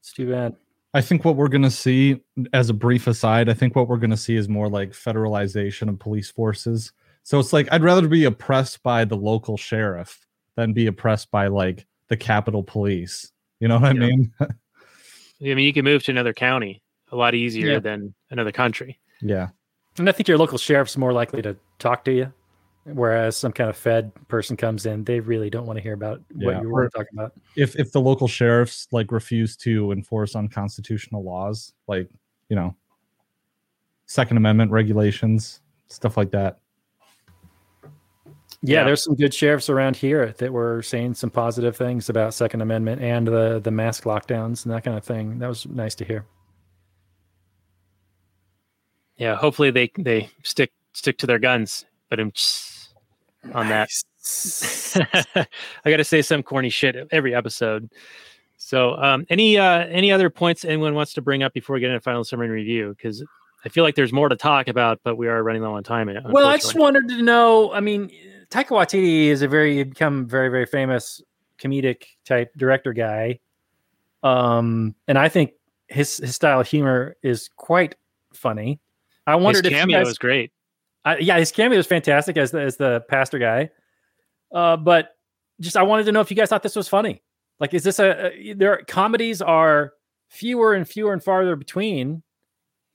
It's too bad. I think what we're going to see, as a brief aside, I think what we're going to see is more like federalization of police forces. So it's like I'd rather be oppressed by the local sheriff than be oppressed by like the Capitol Police. You know what I mean? I mean, you can move to another county a lot easier Yeah. than another country. yeah. And I think your local sheriff's more likely to talk to you, whereas some kind of Fed person comes in, they really don't want to hear about what Yeah, you or- were talking about. If if the local sheriffs like refuse to enforce unconstitutional laws, like you know, Second Amendment regulations, stuff like that. Yeah, Yeah. there's some good sheriffs around here that were saying some positive things about Second Amendment and the the mask lockdowns and that kind of thing. That was nice to hear. Yeah, hopefully they they stick stick to their guns. But I'm on that. I got to say some corny shit every episode. So, um, any uh, any other points anyone wants to bring up before we get into final summary review? Because I feel like there's more to talk about, but we are running low on time. Well, I just wanted to know. I mean, Taika Waititi is a very become very very famous comedic type director guy, um, and I think his his style of humor is quite funny. I his wondered if cameo guys, was great. Yeah, his cameo was fantastic as the as the pastor guy. Uh, but just I wanted to know if you guys thought this was funny. Like, is this a, a there? Comedies are fewer and fewer and farther between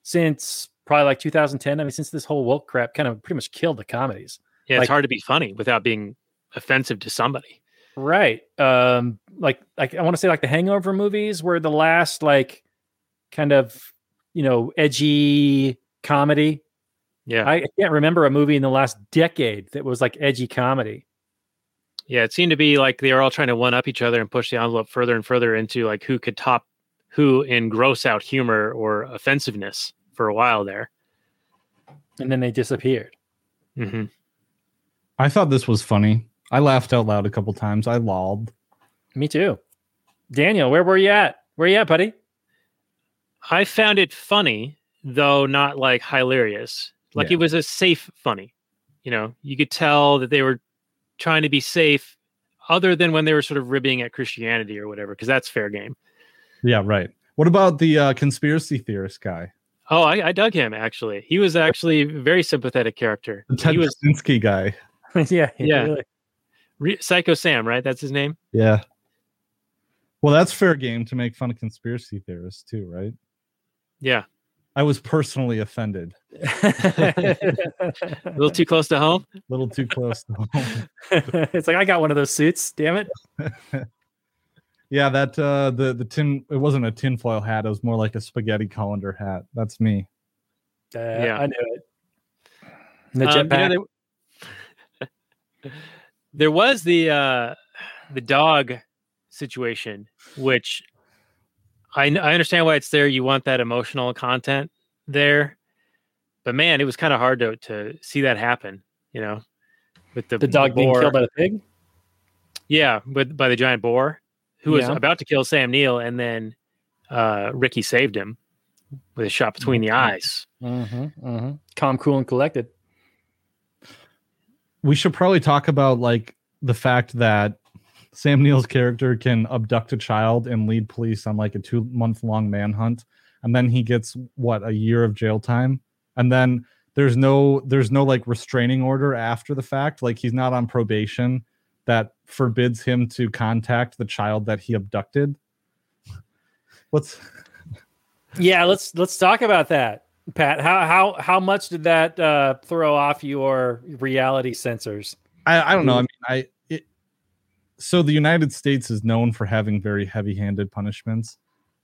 since probably like 2010. I mean, since this whole woke crap kind of pretty much killed the comedies. Yeah, it's hard to be funny without being offensive to somebody. Right. Um, like like I want to say like the hangover movies were the last like kind of you know edgy comedy. Yeah, I, I can't remember a movie in the last decade that was like edgy comedy. yeah. It seemed to be like they were all trying to one up each other and push the envelope further and further into like who could top who in gross out humor or offensiveness for a while there. and then they disappeared. hmm I thought this was funny. I laughed out loud a couple times. I lolled. Me too. Daniel, where were you at? Where you at, buddy? I found it funny, though not like hilarious. Like Yeah. it was a safe funny. You know, you could tell that they were trying to be safe, other than when they were sort of ribbing at Christianity or whatever, because that's fair game. Yeah, right. What about the uh, conspiracy theorist guy? Oh, I, I dug him actually. He was actually a very sympathetic character. The Ted He was Kaczynski guy. yeah, Yeah. really. Re- Psycho Sam, right? That's his name. Yeah. Well, that's fair game to make fun of conspiracy theorists too, right? Yeah, I was personally offended. a little too close to home. A little too close to home. it's like I got one of those suits. Damn it! Yeah, that uh the the tin it wasn't a tinfoil hat, it was more like a spaghetti colander hat. That's me. Uh, Yeah. I knew it. The Um, you know, jetpack. there, there was the uh, the dog situation, which I I understand why it's there. You want that emotional content there, but man, it was kind of hard to to see that happen. You know, with the the dog being boar. killed by the pig. yeah, with by the giant boar who was about to kill Sam Neill, and then uh, Ricky saved him with a shot between the eyes. Mm-hmm, mm-hmm. Calm, cool, and collected. We should probably talk about like the fact that Sam Neill's character can abduct a child and lead police on like a two month long manhunt, and then he gets what a year of jail time, and then there's no there's no like restraining order after the fact, like he's not on probation that forbids him to contact the child that he abducted. What's yeah, let's let's talk about that, Pat. How how how much did that uh, throw off your reality sensors? I, I don't know. I mean, I it, so the United States is known for having very heavy-handed punishments,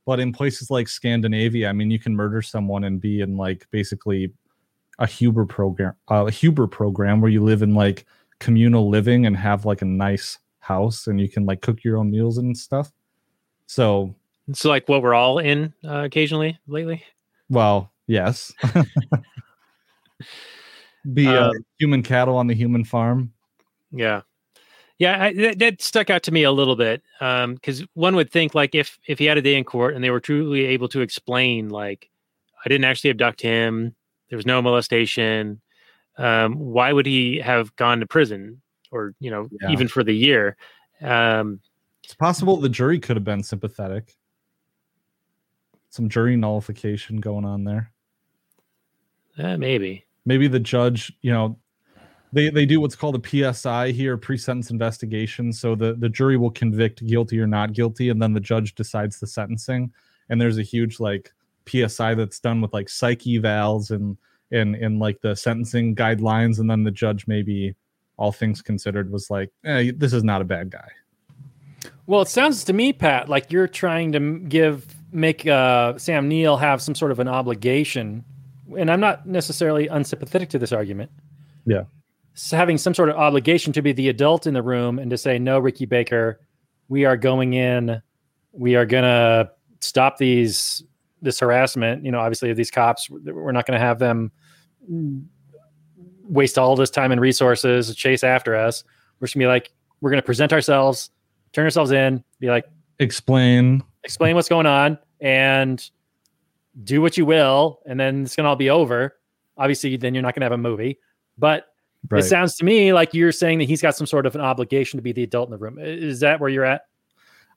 but in places like Scandinavia, I mean, you can murder someone and be in like basically a Huber program, uh, a Huber program where you live in like communal living and have like a nice house and you can like cook your own meals and stuff. So it's like what we're all in uh, occasionally lately. Well, yes. Be uh, um, human cattle on the human farm. Yeah, yeah, I, that, that, stuck out to me a little bit because um, one would think like if if he had a day in court and they were truly able to explain like I didn't actually abduct him, there was no molestation, um, why would he have gone to prison or you know yeah. even for the year? Um, it's possible the jury could have been sympathetic. Some jury nullification going on there. Uh, maybe. Maybe the judge, you know, they they do what's called a PSI here, pre-sentence investigation. So the the jury will convict guilty or not guilty, and then the judge decides the sentencing. And there's a huge like PSI that's done with like psych evals and and and like the sentencing guidelines, and then the judge maybe all things considered was like, eh, this is not a bad guy. Well, it sounds to me, Pat, like you're trying to give make uh, Sam Neill have some sort of an obligation, and I'm not necessarily unsympathetic to this argument. Yeah, having some sort of obligation to be the adult in the room and to say, "No, Ricky Baker, we are going in. We are gonna stop these this harassment. You know, obviously, these cops. We're not going to have them waste all this time and resources chase after us. We're just gonna be like, we're gonna present ourselves." turn ourselves in, be like, explain, explain what's going on, and do what you will, and then it's gonna all be over. Obviously, then you're not gonna have a movie, but right. it sounds to me like you're saying that he's got some sort of an obligation to be the adult in the room. Is that where you're at?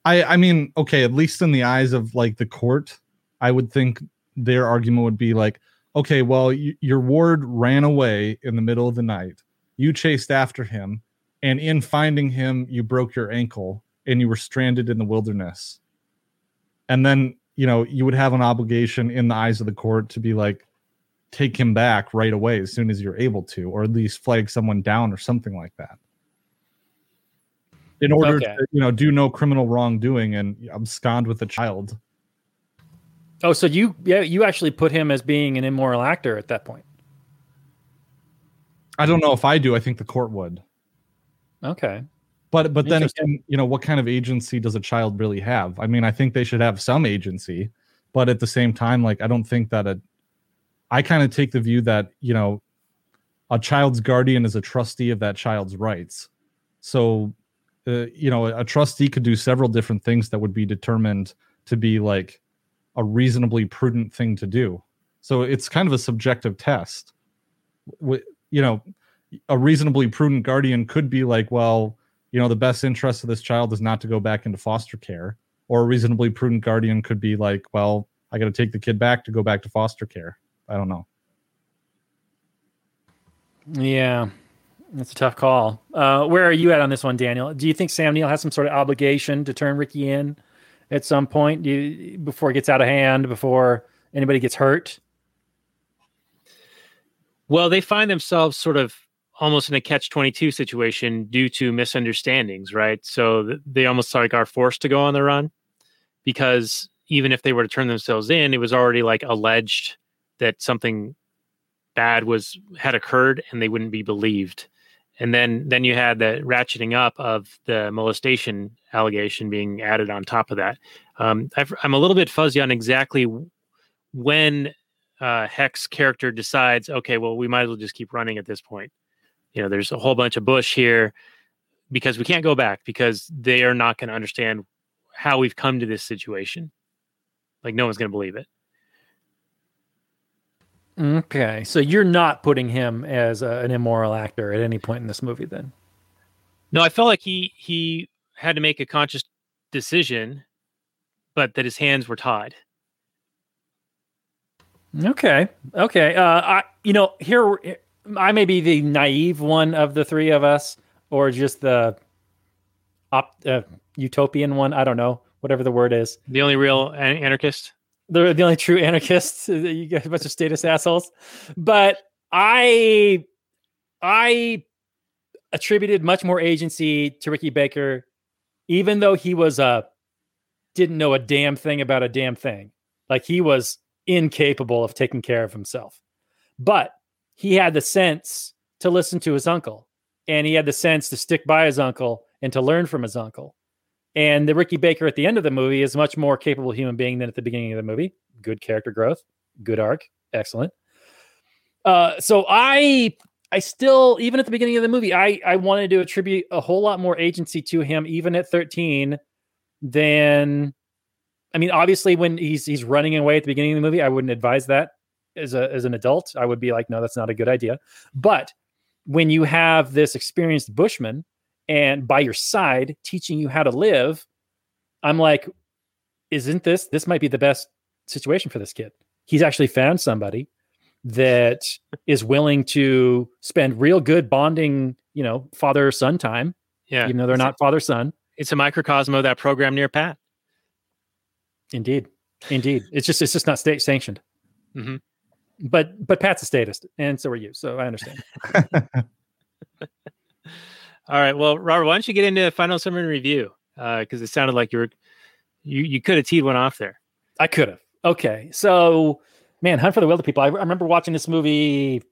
I I mean, okay, at least in the eyes of like the court, I would think their argument would be like, okay, well, y- your ward ran away in the middle of the night. You chased after him and in finding him you broke your ankle and you were stranded in the wilderness and then you know you would have an obligation in the eyes of the court to be like take him back right away as soon as you're able to or at least flag someone down or something like that in order okay. to you know do no criminal wrongdoing and abscond with a child oh so you yeah you actually put him as being an immoral actor at that point i don't know if i do i think the court would Okay. But but then again, you know, what kind of agency does a child really have? I mean, I think they should have some agency, but at the same time, like I don't think that a I kind of take the view that, you know, a child's guardian is a trustee of that child's rights. So uh, you know, a trustee could do several different things that would be determined to be like a reasonably prudent thing to do. So it's kind of a subjective test. You know, a reasonably prudent guardian could be like, well, you know, the best interest of this child is not to go back into foster care. Or a reasonably prudent guardian could be like, well, I got to take the kid back to go back to foster care. I don't know. Yeah, that's a tough call. Uh, where are you at on this one, Daniel? Do you think Sam Neill has some sort of obligation to turn Ricky in at some point you, before it gets out of hand, before anybody gets hurt? Well, they find themselves sort of almost in a catch 22 situation due to misunderstandings, right? So they almost like are forced to go on the run because even if they were to turn themselves in, it was already like alleged that something bad was had occurred and they wouldn't be believed. And then then you had the ratcheting up of the molestation allegation being added on top of that. Um, i am a little bit fuzzy on exactly when uh, Hec's character decides, okay, well, we might as well just keep running at this point you know there's a whole bunch of bush here because we can't go back because they are not going to understand how we've come to this situation like no one's going to believe it okay so you're not putting him as a, an immoral actor at any point in this movie then no i felt like he he had to make a conscious decision but that his hands were tied okay okay uh i you know here I may be the naive one of the three of us, or just the op, uh, utopian one. I don't know, whatever the word is. The only real anarchist. They're the only true anarchists. Uh, you got a bunch of statist assholes. But I I attributed much more agency to Ricky Baker, even though he was a didn't know a damn thing about a damn thing. Like he was incapable of taking care of himself. But he had the sense to listen to his uncle and he had the sense to stick by his uncle and to learn from his uncle. And the Ricky Baker at the end of the movie is much more capable human being than at the beginning of the movie. Good character growth, good arc, excellent. Uh, so I I still, even at the beginning of the movie, I I wanted to attribute a whole lot more agency to him, even at 13, than I mean, obviously when he's he's running away at the beginning of the movie, I wouldn't advise that as a as an adult. I would be like, no, that's not a good idea. But when you have this experienced bushman and by your side teaching you how to live, I'm like, isn't this this might be the best situation for this kid? He's actually found somebody that is willing to spend real good bonding, you know, father son time. Yeah. Even though they're not father son. It's a microcosm of that program near Pat. Indeed. Indeed. It's just it's just not state sanctioned. Mm-hmm. But but Pat's a statist, and so are you. So I understand. All right. Well, Robert, why don't you get into final summary review? Because uh, it sounded like you were you you could have teed one off there. I could have. Okay. So man, Hunt for the Wilderpeople. I, I remember watching this movie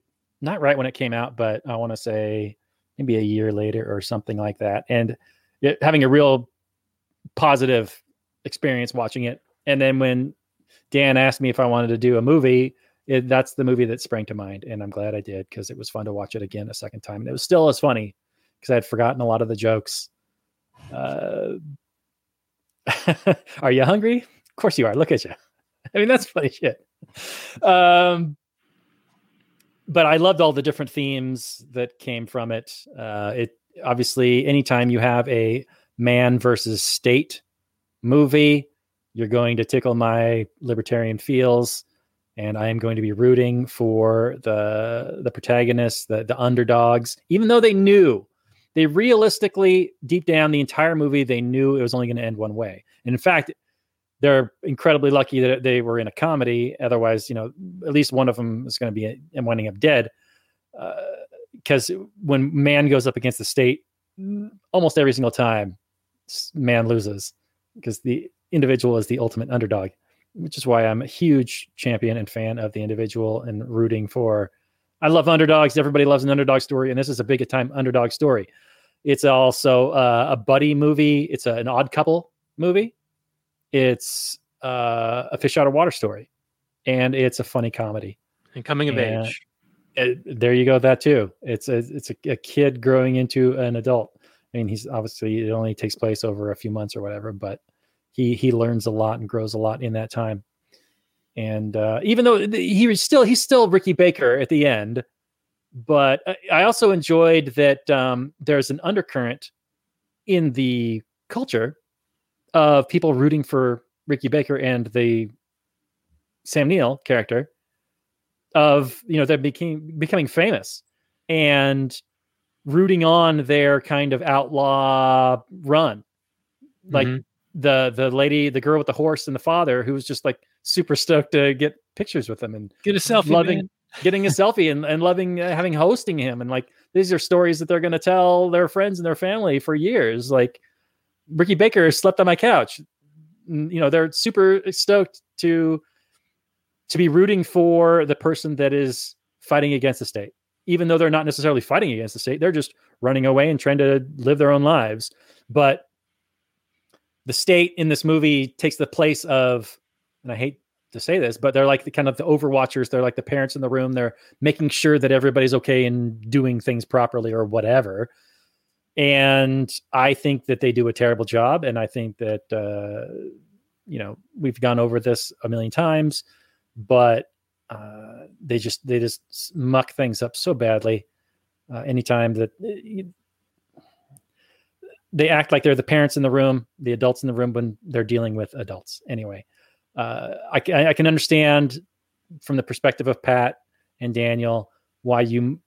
not right when it came out, but I want to say maybe a year later or something like that, and it, having a real positive experience watching it. And then when Dan asked me if I wanted to do a movie, it, that's the movie that sprang to mind, and I'm glad I did because it was fun to watch it again a second time, and it was still as funny because I had forgotten a lot of the jokes. Uh, are you hungry? Of course you are. Look at you. I mean, that's funny shit. Um, but I loved all the different themes that came from it. Uh, it obviously, anytime you have a man versus state movie, you're going to tickle my libertarian feels and I am going to be rooting for the the protagonists, the the underdogs, even though they knew they realistically deep down the entire movie they knew it was only going to end one way. And in fact, they're incredibly lucky that they were in a comedy. Otherwise, you know, at least one of them is going to be and winding up dead. Because uh, when man goes up against the state, almost every single time, man loses because the individual is the ultimate underdog which is why I'm a huge champion and fan of the individual and rooting for. I love underdogs. Everybody loves an underdog story, and this is a big time underdog story. It's also uh, a buddy movie. It's a, an odd couple movie. It's uh, a fish out of water story, and it's a funny comedy. And coming of and age. It, there you go. That too. It's a it's a, a kid growing into an adult. I mean, he's obviously it only takes place over a few months or whatever, but he he learns a lot and grows a lot in that time. And uh, even though he was still he's still Ricky Baker at the end, but I also enjoyed that um, there's an undercurrent in the culture of people rooting for Ricky Baker and the Sam Neill character of you know that became becoming famous and rooting on their kind of outlaw run. Like mm-hmm. the the lady, the girl with the horse, and the father, who was just like super stoked to get pictures with him and get a selfie, loving man. getting a selfie and, and loving uh, having hosting him. And like these are stories that they're going to tell their friends and their family for years. Like Ricky Baker slept on my couch. You know, they're super stoked to to be rooting for the person that is fighting against the state, even though they're not necessarily fighting against the state. They're just running away and trying to live their own lives. But the state in this movie takes the place of, and I hate to say this, but they're like the kind of the overwatchers. They're like the parents in the room. They're making sure that everybody's okay and doing things properly or whatever. And I think that they do a terrible job. And I think that, uh, you know, we've gone over this a million times, but uh, they just they just muck things up so badly. Uh, anytime that they act like they're the parents in the room, the adults in the room when they're dealing with adults. Anyway, uh, I, I can understand from the perspective of Pat and Daniel why you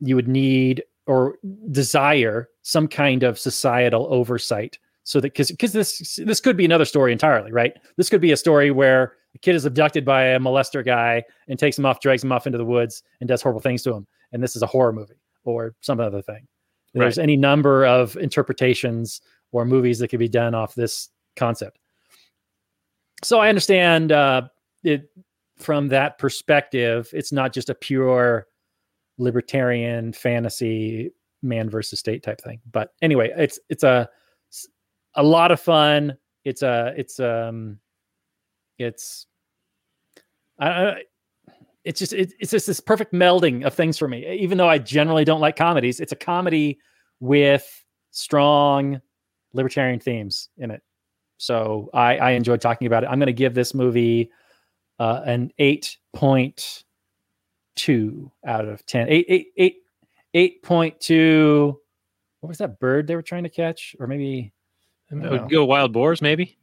you would need or desire some kind of societal oversight so that because because this this could be another story entirely right this could be a story where a kid is abducted by a molester guy and takes him off, drags him off into the woods, and does horrible things to him. And this is a horror movie or some other thing. There's Right. any number of interpretations or movies that could be done off this concept. So I understand uh, it from that perspective. It's not just a pure libertarian fantasy man versus state type thing. But anyway, it's it's a a lot of fun. It's a it's um it's I, it's just it, it's just this perfect melding of things for me. Even though I generally don't like comedies, it's a comedy with strong libertarian themes in it. So I, I enjoyed talking about it. I'm going to give this movie uh, an eight point two out of ten. Eight eight eight eight point two. What was that bird they were trying to catch? Or maybe I would go wild boars, maybe,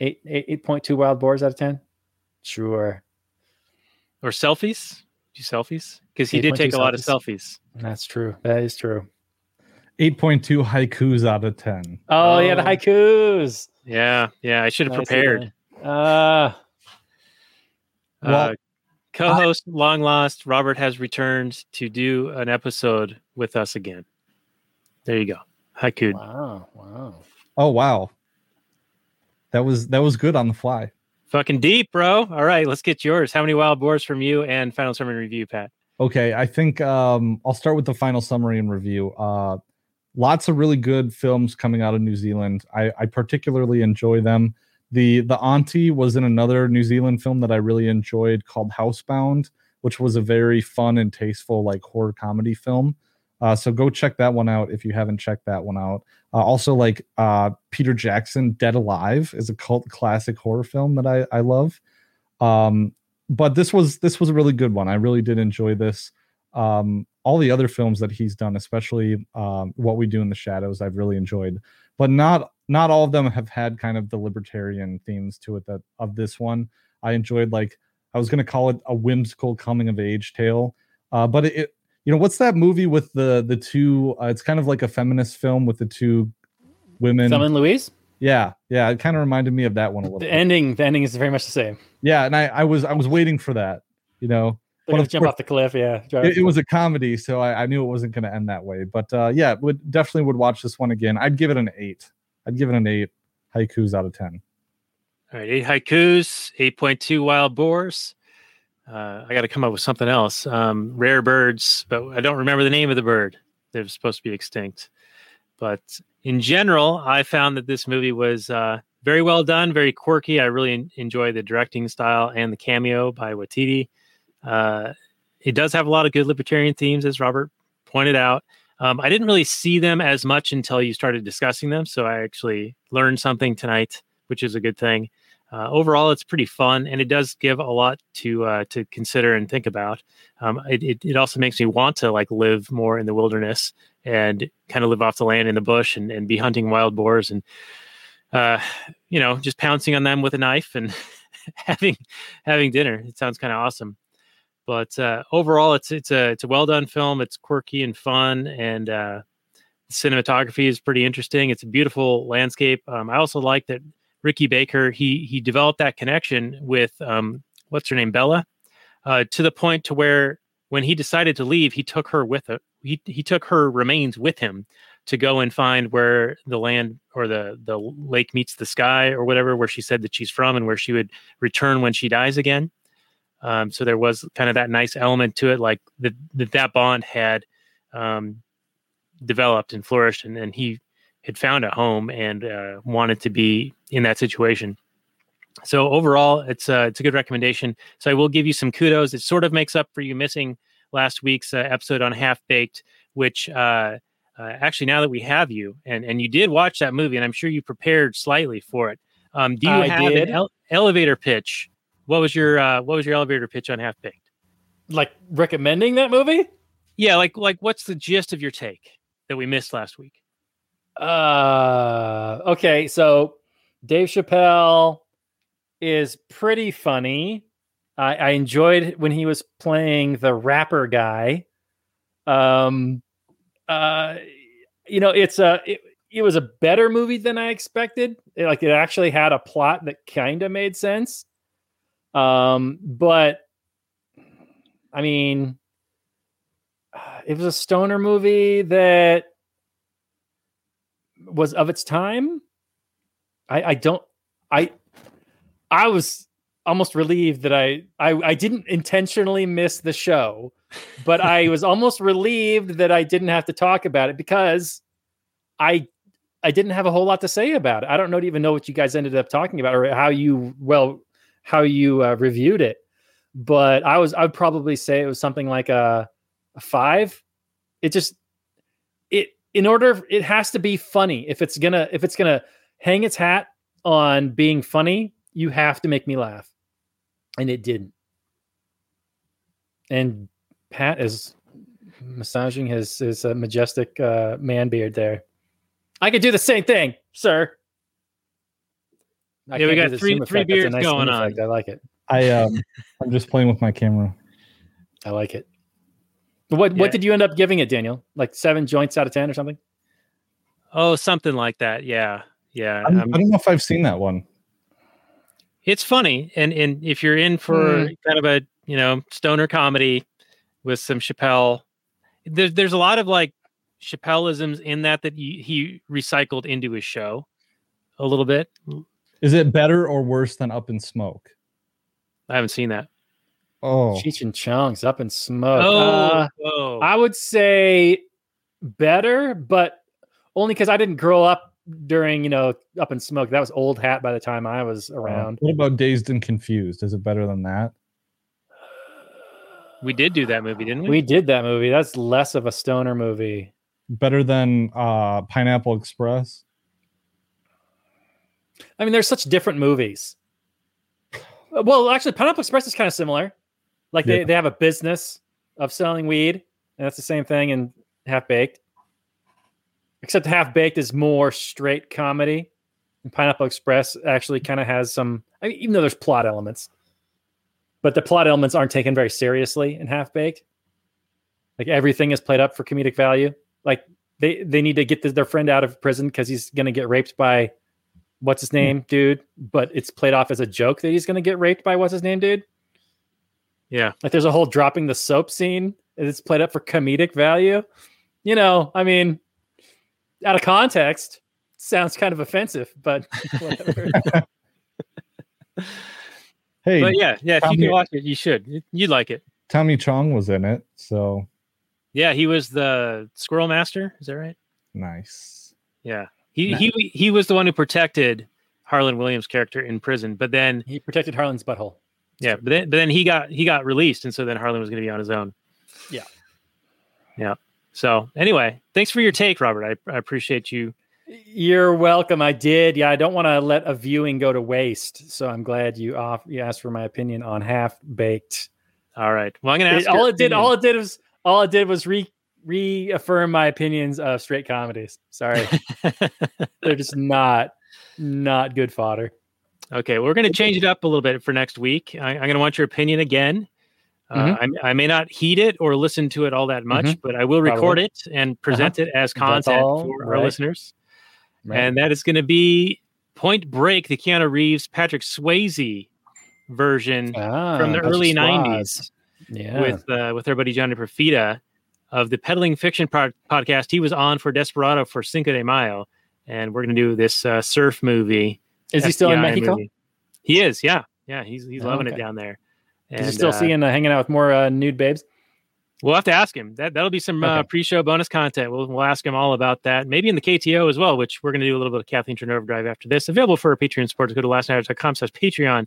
eight eight point two wild boars out of ten. Sure, or selfies. Do selfies because he did take a lot of selfies. selfies. that's true. That is true. 8.2 haikus out of 10. Oh, yeah, the Oh. haikus. Yeah, yeah. I should have Nice, prepared. yeah. Uh, Uh, Well, co-host long lost Robert has returned to do an episode with us again. There you go. Haiku. wow, wow. Oh wow. That was that was good on the fly. Fucking deep, bro. All right, let's get yours. How many wild boars from you and final summary review, Pat? Okay, I think um, I'll start with the final summary and review. Uh, lots of really good films coming out of New Zealand. I, I particularly enjoy them. The the auntie was in another New Zealand film that I really enjoyed called Housebound, which was a very fun and tasteful like horror comedy film. Uh, so go check that one out if you haven't checked that one out. Uh, also, like uh, Peter Jackson, Dead Alive is a cult classic horror film that I I love. Um, but this was this was a really good one. I really did enjoy this. Um, all the other films that he's done, especially um, What We Do in the Shadows, I've really enjoyed. But not not all of them have had kind of the libertarian themes to it that of this one. I enjoyed like I was gonna call it a whimsical coming of age tale. Uh, but it, it you know what's that movie with the the two? Uh, it's kind of like a feminist film with the two women. Thelma and Louise. Yeah, yeah. It kind of reminded me of that one a little. The bit. ending, the ending is very much the same. Yeah, and I I was I was waiting for that. You know, They're But gonna jump course- off the cliff. Yeah, it, it was a comedy, so I, I knew it wasn't going to end that way. But uh, yeah, would definitely would watch this one again. I'd give it an eight. I'd give it an eight haikus out of ten. All right, eight haikus, eight point two wild boars. Uh, I got to come up with something else. Um, rare birds, but I don't remember the name of the bird. They're supposed to be extinct. But in general, I found that this movie was uh, very well done, very quirky. I really en- enjoy the directing style and the cameo by Waititi. Uh, it does have a lot of good libertarian themes, as Robert pointed out. Um, I didn't really see them as much until you started discussing them, so I actually learned something tonight, which is a good thing. Uh, overall, it's pretty fun, and it does give a lot to uh, to consider and think about. Um, it, it it also makes me want to like live more in the wilderness and kind of live off the land in the bush and, and be hunting wild boars and uh, you know just pouncing on them with a knife and having having dinner. It sounds kind of awesome. But uh, overall, it's it's a it's a well done film. It's quirky and fun, and uh, cinematography is pretty interesting. It's a beautiful landscape. Um, I also like that Ricky Baker he he developed that connection with um, what's her name Bella uh, to the point to where when he decided to leave, he took her with it. He he took her remains with him to go and find where the land or the the lake meets the sky or whatever, where she said that she's from and where she would return when she dies again. Um, so there was kind of that nice element to it, like that that, that bond had um, developed and flourished, and, and he had found a home and uh, wanted to be in that situation. So overall, it's a it's a good recommendation. So I will give you some kudos. It sort of makes up for you missing last week's uh, episode on Half Baked, which uh, uh, actually now that we have you and and you did watch that movie, and I'm sure you prepared slightly for it. Um, do you I have did. an ele- elevator pitch? What was your uh, what was your elevator pitch on Half Baked? like recommending that movie. Yeah, like like what's the gist of your take that we missed last week? Uh, okay, so Dave Chappelle is pretty funny. I, I enjoyed when he was playing the rapper guy. Um, uh, you know, it's a it, it was a better movie than I expected. It- like it actually had a plot that kind of made sense. Um, but I mean, it was a stoner movie that was of its time. I, I don't I I was almost relieved that I, I I didn't intentionally miss the show, but I was almost relieved that I didn't have to talk about it because I I didn't have a whole lot to say about it. I don't know even know what you guys ended up talking about or how you well how you uh, reviewed it, but I was I would probably say it was something like a, a five. It just it in order it has to be funny. If it's gonna if it's gonna hang its hat on being funny you have to make me laugh. And it didn't. And pat is massaging his his uh, majestic uh, man beard there. I could do the same thing sir I yeah we got three three beards nice going on. I like it. I um i'm just playing with my camera. I like it. What yeah. what did you end up giving it daniel? Like seven joints out of ten or something? Oh something like that. Yeah. Yeah. I don't know if i've seen that one. It's funny, and and if you're in for mm. kind of a you know stoner comedy with some Chappelle, there's there's a lot of like Chappelleisms in that that he, he recycled into his show a little bit. Is it better or worse than Up in Smoke? I haven't seen that. Oh, Cheech and Chong's Up in Smoke. Oh, uh, oh. I would say better, but only because I didn't grow up during you know up in smoke. That was old hat by the time i was around. What about dazed and confused? Is it better than that? We did do that movie didn't we? We did that movie. That's less of a stoner movie. Better than uh pineapple express i mean they're such different movies well actually pineapple express is kind of similar like yeah. they, they have a business of selling weed and that's the same thing in half baked except Half Baked is more straight comedy. And Pineapple Express actually kind of has some, I mean, even though there's plot elements, but the plot elements aren't taken very seriously in Half Baked. Like everything is played up for comedic value. Like they they need to get the, their friend out of prison because he's going to get raped by what's his name, dude. But it's played off as a joke that he's going to get raped by what's his name, dude. Yeah, like there's a whole dropping the soap scene. It's played up for comedic value. You know, I mean, out of context sounds kind of offensive, but whatever. hey, but yeah, yeah. If Tommy, you can watch it, you should. You'd like it. Tommy Chong was in it, so yeah, he was the Squirrel Master. Is that right? Nice. Yeah, he he he was the one who protected Harland Williams' character in prison, but then he protected Harland's butthole. Yeah, but then but then he got he got released, and so then Harland was going to be on his own. Yeah. Yeah. So anyway, thanks for your take, Robert. I, I appreciate you. You're welcome. I did. Yeah, I don't want to let a viewing go to waste. So I'm glad you off you asked for my opinion on half baked. All right. Well, I'm gonna ask. It, all it opinion. did, all it did was, all it did was re reaffirm my opinions of straight comedies. Sorry, they're just not not good fodder. Okay, we're going to change it up a little bit for next week. I, am going to want your opinion again. Mm-hmm. Uh, I, I, may not heed it or listen to it all that much, mm-hmm. but I will record Probably. it and present uh-huh. it as content for right. our listeners. Right. And that is going to be Point Break, the Keanu Reeves, Patrick Swayze version ah, from the early '90s. Yeah, with uh, with our buddy Johnny Profita of the Peddling Fiction pod- podcast. He was on for Desperado for Cinco de Mayo, and we're going to do this uh, surf movie. Is he still in Mexico? Movie. He is. Yeah, yeah. He's he's oh, loving okay. it down there. And, Is he still uh, seeing uh, hanging out with more uh, nude babes? We'll have to ask him. That that'll be some uh, okay. pre-show bonus content. We'll we'll ask him all about that. Maybe in the KTO as well, which we're going to do a little bit of Kathleen Turner Drive after this. Available for our Patreon supporters. Go to lastnighters.com slash Patreon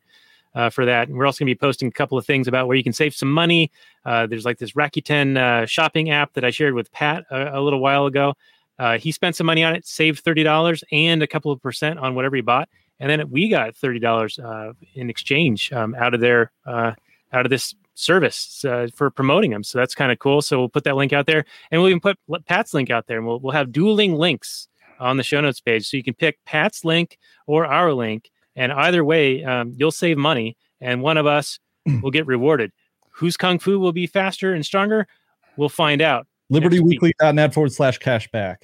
uh, for that. And we're also going to be posting a couple of things about where you can save some money. Uh, there's like this Rakuten uh, shopping app that I shared with Pat a, a little while ago. Uh, he spent some money on it, saved thirty dollars and a couple of percent on whatever he bought, and then we got thirty dollars uh, in exchange um, out of there out of this service uh, for promoting them. So that's kind of cool. So we'll put that link out there, and we'll even put Pat's link out there, and we'll we'll have dueling links on the show notes page, so you can pick Pat's link or our link, and either way, um, you'll save money, and one of us will get rewarded. Whose kung fu will be faster and stronger? We'll find out. LibertyWeekly.net forward slash cashback.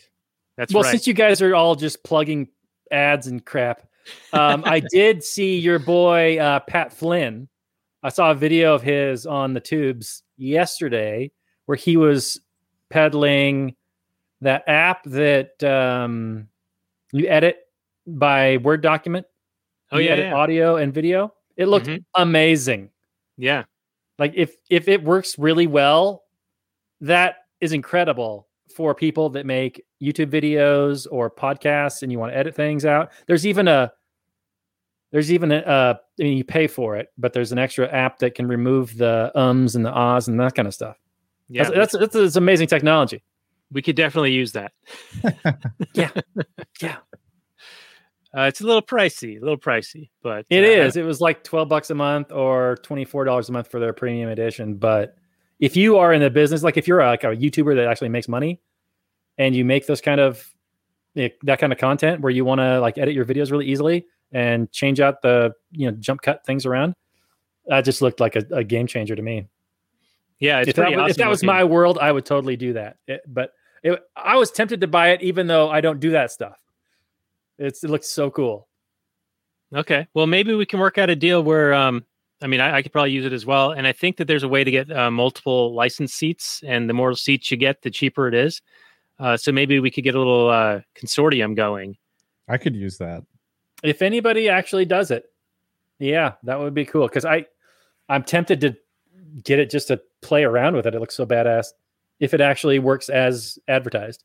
That's well, right. since you guys are all just plugging ads and crap, um, I did see your boy uh, Pat Flynn I saw a video of his on the tubes yesterday where he was peddling that app that um, you edit by Word document. Oh You yeah, edit yeah. audio and video. It looked Mhm. amazing. yeah. Like if if it works really well, that is incredible for people that make YouTube videos or podcasts and you want to edit things out. There's even a there's even a uh, I mean you pay for it, but there's an extra app that can remove the ums and the ahs and that kind of stuff. Yeah, That's that's, that's, that's amazing technology. we could definitely use that. Yeah. Yeah. Uh, it's a little pricey, a little pricey, but It uh, is. It was like 12 bucks a month or $24 a month for their premium edition. But if you are in the business, like if you're a, like a YouTuber that actually makes money and you make those kind of eh, that kind of content where you want to like edit your videos really easily and change out the, you know, jump cut things around, that just looked like a, a game changer to me. Yeah, it's if that, was, if that was looking. my world, I would totally do that. It- but it, I was tempted to buy it, even though I don't do that stuff. It's, it looks so cool. Okay. Well, maybe we can work out a deal where, um, I mean, I, I could probably use it as well. And I think that there's a way to get uh, multiple license seats, and the more seats you get, the cheaper it is. Uh, so maybe we could get a little uh, consortium going. I could use that. if anybody actually does it yeah that would be cool because i i'm tempted to get it just to play around with it it looks so badass if it actually works as advertised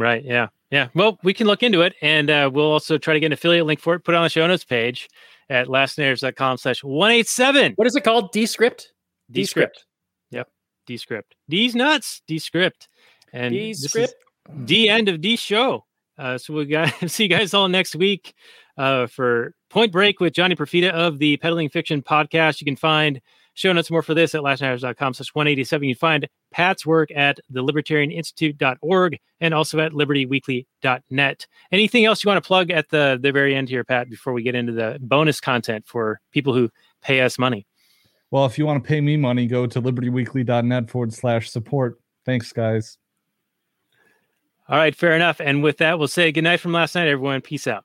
Right. Yeah. Yeah. Well, we can look into it, and uh, we'll also try to get an affiliate link for it. Put it on the show notes page at lastnighters.com slash one eight seven. what is it called descript Descript. Yep. Descript. D's nuts. Descript. And descript the end of the show. Uh, so we got see you guys all next week uh, for Point Break with Johnny Profita of the Peddling Fiction podcast. You can find show notes more for this at lastnighters.com slash 187. You can find Pat's work at the libertarianinstitute.org and also at libertyweekly.net. Anything else you want to plug at the, the very end here, Pat, before we get into the bonus content for people who pay us money? Well, if you want to pay me money, go to libertyweekly.net forward slash support. Thanks, guys. All right, fair enough. And with that, we'll say goodnight from last night, everyone. Peace out.